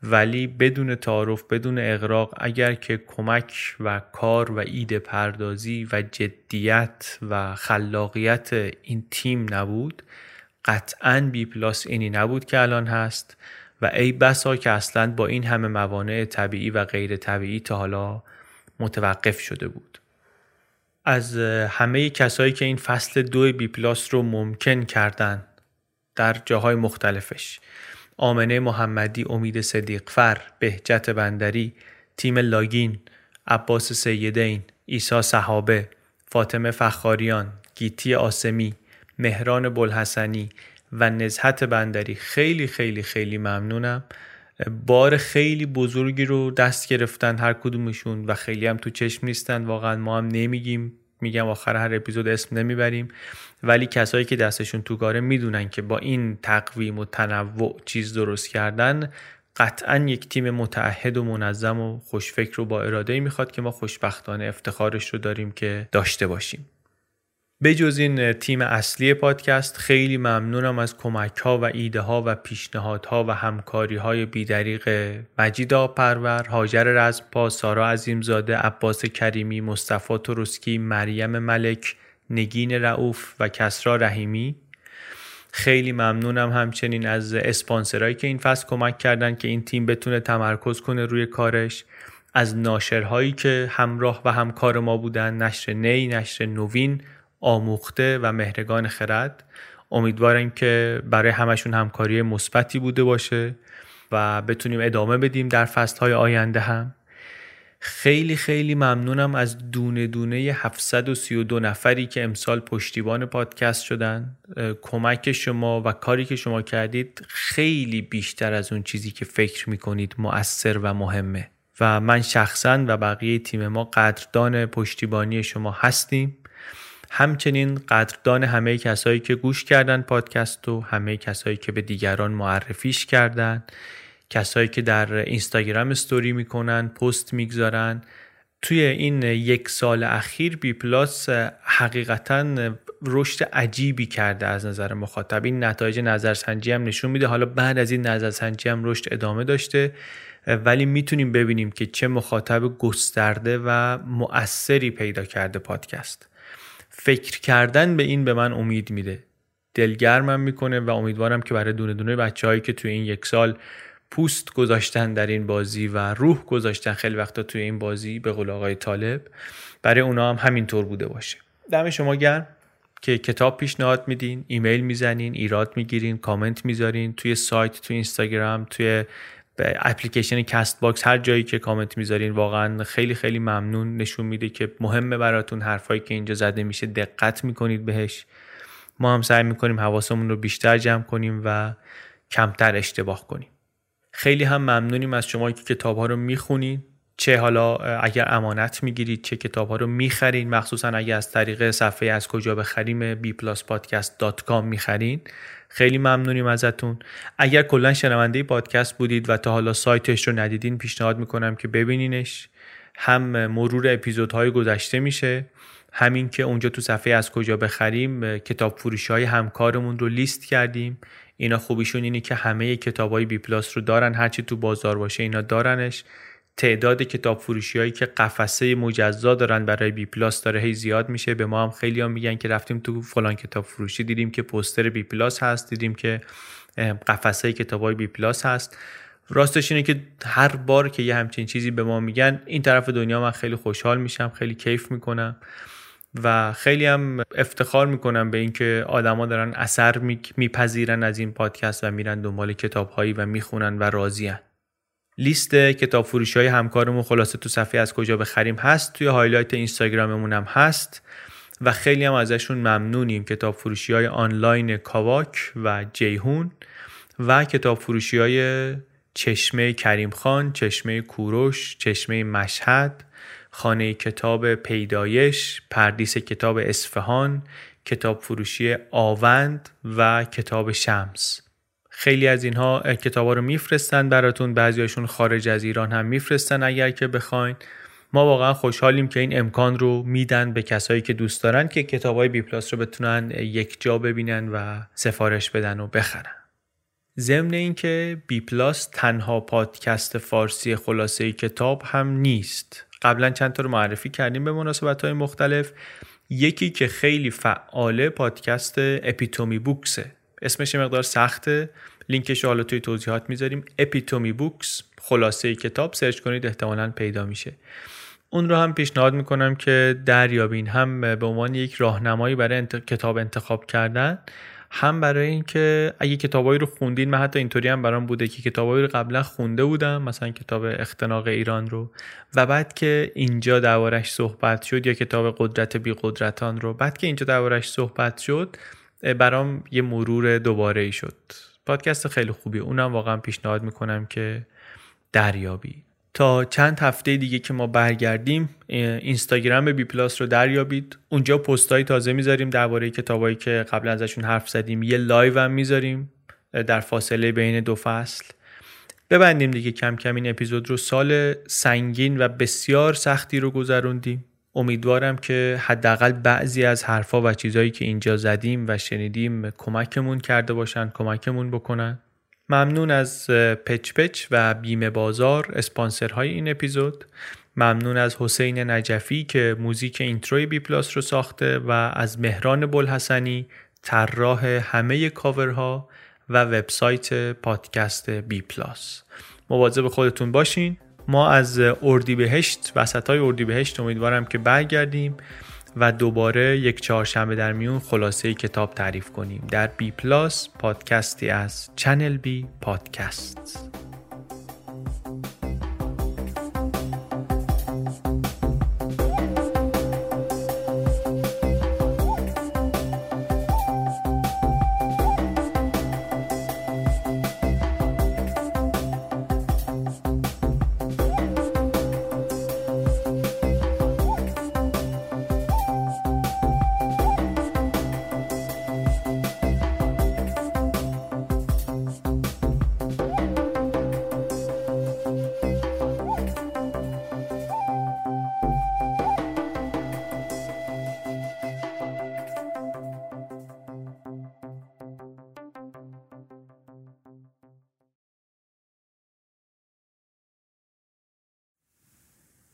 ولی بدون تعارف بدون اغراق اگر که کمک و کار و ایده پردازی و جدیت و خلاقیت این تیم نبود قطعا BPlus اینی نبود که الان هست. و ای بسا که اصلا با این همه موانع طبیعی و غیر طبیعی تا حالا متوقف شده بود. از همه کسایی که این فصل دو BPlus رو ممکن کردن در جاهای مختلفش. آمنه محمدی امید صدیق‌فر بهجت بندری تیم لاگین عباس سیدین ایسا صحابه فاطمه فخاریان گیتی آسمی مهران بلحسنی و نزهت بندری. خیلی خیلی خیلی ممنونم. بار خیلی بزرگی رو دست گرفتن هر کدومشون و خیلی هم تو چشم نیستن. واقعا ما هم نمیگیم. میگم آخر هر اپیزود اسم نمی‌بریم. ولی کسایی که دستشون تو کاره می‌دونن که با این تقویم و تنوع چیز درست کردن قطعا یک تیم متعهد و منظم و خوشفکر و با اراده می‌خواد که ما خوشبختانه افتخارش رو داریم که داشته باشیم. بجز این تیم اصلی پادکست خیلی ممنونم از کمک ها و ایده ها و پیشنهادها و همکاری های بیدریق مجید پرور، هاجر رزمپا، سارا عظیمزاده، عباس کریمی، مصطفی تروسکی، مریم ملک، نگین رعوف و کسرا رحیمی. خیلی ممنونم همچنین از اسپانسرهایی که این فصل کمک کردن که این تیم بتونه تمرکز کنه روی کارش. از ناشرهایی که همراه و همکار ما بودن نشر نی، نشر نوین، آموخته و مهرگان خرد. امیدوارم که برای همشون همکاری مثبتی بوده باشه و بتونیم ادامه بدیم در فصلهای آینده هم. خیلی خیلی ممنونم از دونه دونه 732 نفری که امسال پشتیبان پادکست شدن. کمک شما و کاری که شما کردید خیلی بیشتر از اون چیزی که فکر می‌کنید مؤثر و مهمه. و من شخصا و بقیه تیم ما قدردان پشتیبانی شما هستیم. همچنین قدردان همه کسایی که گوش کردن پادکست و همه کسایی که به دیگران معرفیش کردن کسایی که در اینستاگرام استوری می‌کنن پست می‌گذارن. توی این یک سال اخیر بی پلاس حقیقتا رشد عجیبی کرده از نظر مخاطب. این نتایج نظرسنجی هم نشون میده. حالا بعد از این نظرسنجی هم رشد ادامه داشته. ولی می‌تونیم ببینیم که چه مخاطب گسترده و مؤثری پیدا کرده پادکست. فکر کردن به این به من امید میده. دلگرمم می‌کنه و امیدوارم که برای دونه دونه بچه‌هایی که توی این یک سال پوست گذاشتن در این بازی و روح گذاشتن خیلی وقتا توی این بازی به قول آقای طالب برای اونا هم همینطور بوده باشه. دم شما گرم که کتاب پیشنهاد میدین ایمیل می‌زنین ایراد می‌گیرین کامنت می‌ذارین توی سایت توی اینستاگرام توی به اپلیکیشن CastBox هر جایی که کامنت می‌ذارین واقعا خیلی خیلی ممنون. نشون میده که مهمه براتون حرفایی که اینجا زده میشه. دقت می‌کنید بهش. ما هم سعی می‌کنیم حواسمون رو بیشتر جمع کنیم و کمتر اشتباه کنیم. خیلی هم ممنونیم از شما که کتاب ها رو می‌خونید چه حالا اگر امانت می‌گیرید چه کتاب ها رو می‌خرین. مخصوصا اگر از طریق صفحه از کجا بخریم bpluspodcast.com می‌خرین. خیلی ممنونیم ازتون. اگر کلا شنونده پادکست بودید و تا حالا سایتش رو ندیدین پیشنهاد می‌کنم که ببینینش. هم مرور اپیزودهای گذشته میشه. همین که اونجا تو صفحه از کجا بخریم کتاب فروشی های همکارمون رو لیست کردیم. اینا خوبیشون اینه که همه کتاب های BPlus رو دارن. هرچی تو بازار باشه اینا دارنش. تعداد کتاب فروشی هایی که قفسه مجزا دارن برای BPlus داره هی زیاد میشه. به ما هم خیلی هم میگن که رفتیم تو فلان کتاب فروشی دیدیم که پوستر BPlus هست دیدیم که قفسه کتاب های BPlus هست. راستش اینه که هر بار که یه همچین چیزی به ما میگن این طرف دنیا من خیلی خوشحال میشم خیلی کیف می‌کنم و خیلی هم افتخار می‌کنم به اینکه آدما دارن اثر میپذیرن از این پادکست و میرن دنبال کتابهایی و می‌خونن و راضیان لیست کتاب فروشی های همکارمون خلاصه تو صفحه از کجا بخریم هست. توی highlight اینستاگراممون هم هست. و خیلی هم ازشون ممنونیم. کتاب فروشی های آنلاین کاواک و جیحون و کتاب فروشی های چشمه کریم خان، چشمه کوروش، چشمه مشهد، خانه کتاب پیدایش، پردیس کتاب اصفهان، کتاب فروشی آوند و کتاب شمس. خیلی از اینها کتابا رو میفرستن براتون بعضیاشون خارج از ایران هم میفرستن اگر که بخواین. ما واقعا خوشحالیم که این امکان رو میدن به کسایی که دوست دارن که کتاب های بی پلاس رو بتونن یک جا ببینن و سفارش بدن و بخرن. ضمن اینکه بی پلاس تنها پادکست فارسی خلاصه کتاب هم نیست. قبلا چند تا رو معرفی کردیم به مناسبت های مختلف. یکی که خیلی فعاله پادکست اپیتومی بوکسه. اسمش مقدار سخته. لینکش حالا توی توضیحات می‌ذاریم. اپیتومی بوکس خلاصه کتاب. سرچ کنید احتمالا پیدا میشه. اون رو هم پیشنهاد می‌کنم که دریابین. هم به عنوان یک راهنمایی برای کتاب انتخاب کردن هم برای اینکه اگه کتابایی رو خوندین من حتی اینطوری هم برام بوده که کتابایی رو قبلا خونده بودم مثلا کتاب اختناق ایران رو و بعد که اینجا دربارش صحبت شد یا کتاب قدرت بی قدرتان رو بعد که اینجا دربارش صحبت شد برام یه مرور دوباره ای شد. پادکست خیلی خوبی. اونم واقعا پیشنهاد می‌کنم که دریابی. تا چند هفته دیگه که ما برگردیم اینستاگرام بی پلاس رو دریابید. اونجا پستای تازه می‌ذاریم درباره کتابایی که قبلا ازشون حرف زدیم. یه live هم می‌ذاریم در فاصله بین دو فصل. ببندیم دیگه. کم کم این اپیزود رو سال سنگین و بسیار سختی رو گذروندیم. امیدوارم که حداقل بعضی از حرفا و چیزهایی که اینجا زدیم و شنیدیم کمکمون کرده باشن کمکمون بکنن. ممنون از پچ پچ و بیمه بازار اسپانسرهای این اپیزود. ممنون از حسین نجفی که موزیک intro ی بی پلاس رو ساخته و از مهران بلحسنی طراح همه کاورها و وبسایت پادکست بی پلاس. مواظب خودتون باشین. ما از اردیبهشت وسط های اردیبهشت امیدوارم که برگردیم و دوباره یک چهارشنبه در میون خلاصه کتاب تعریف کنیم. در بی پلاس پادکستی از چنل بی پادکست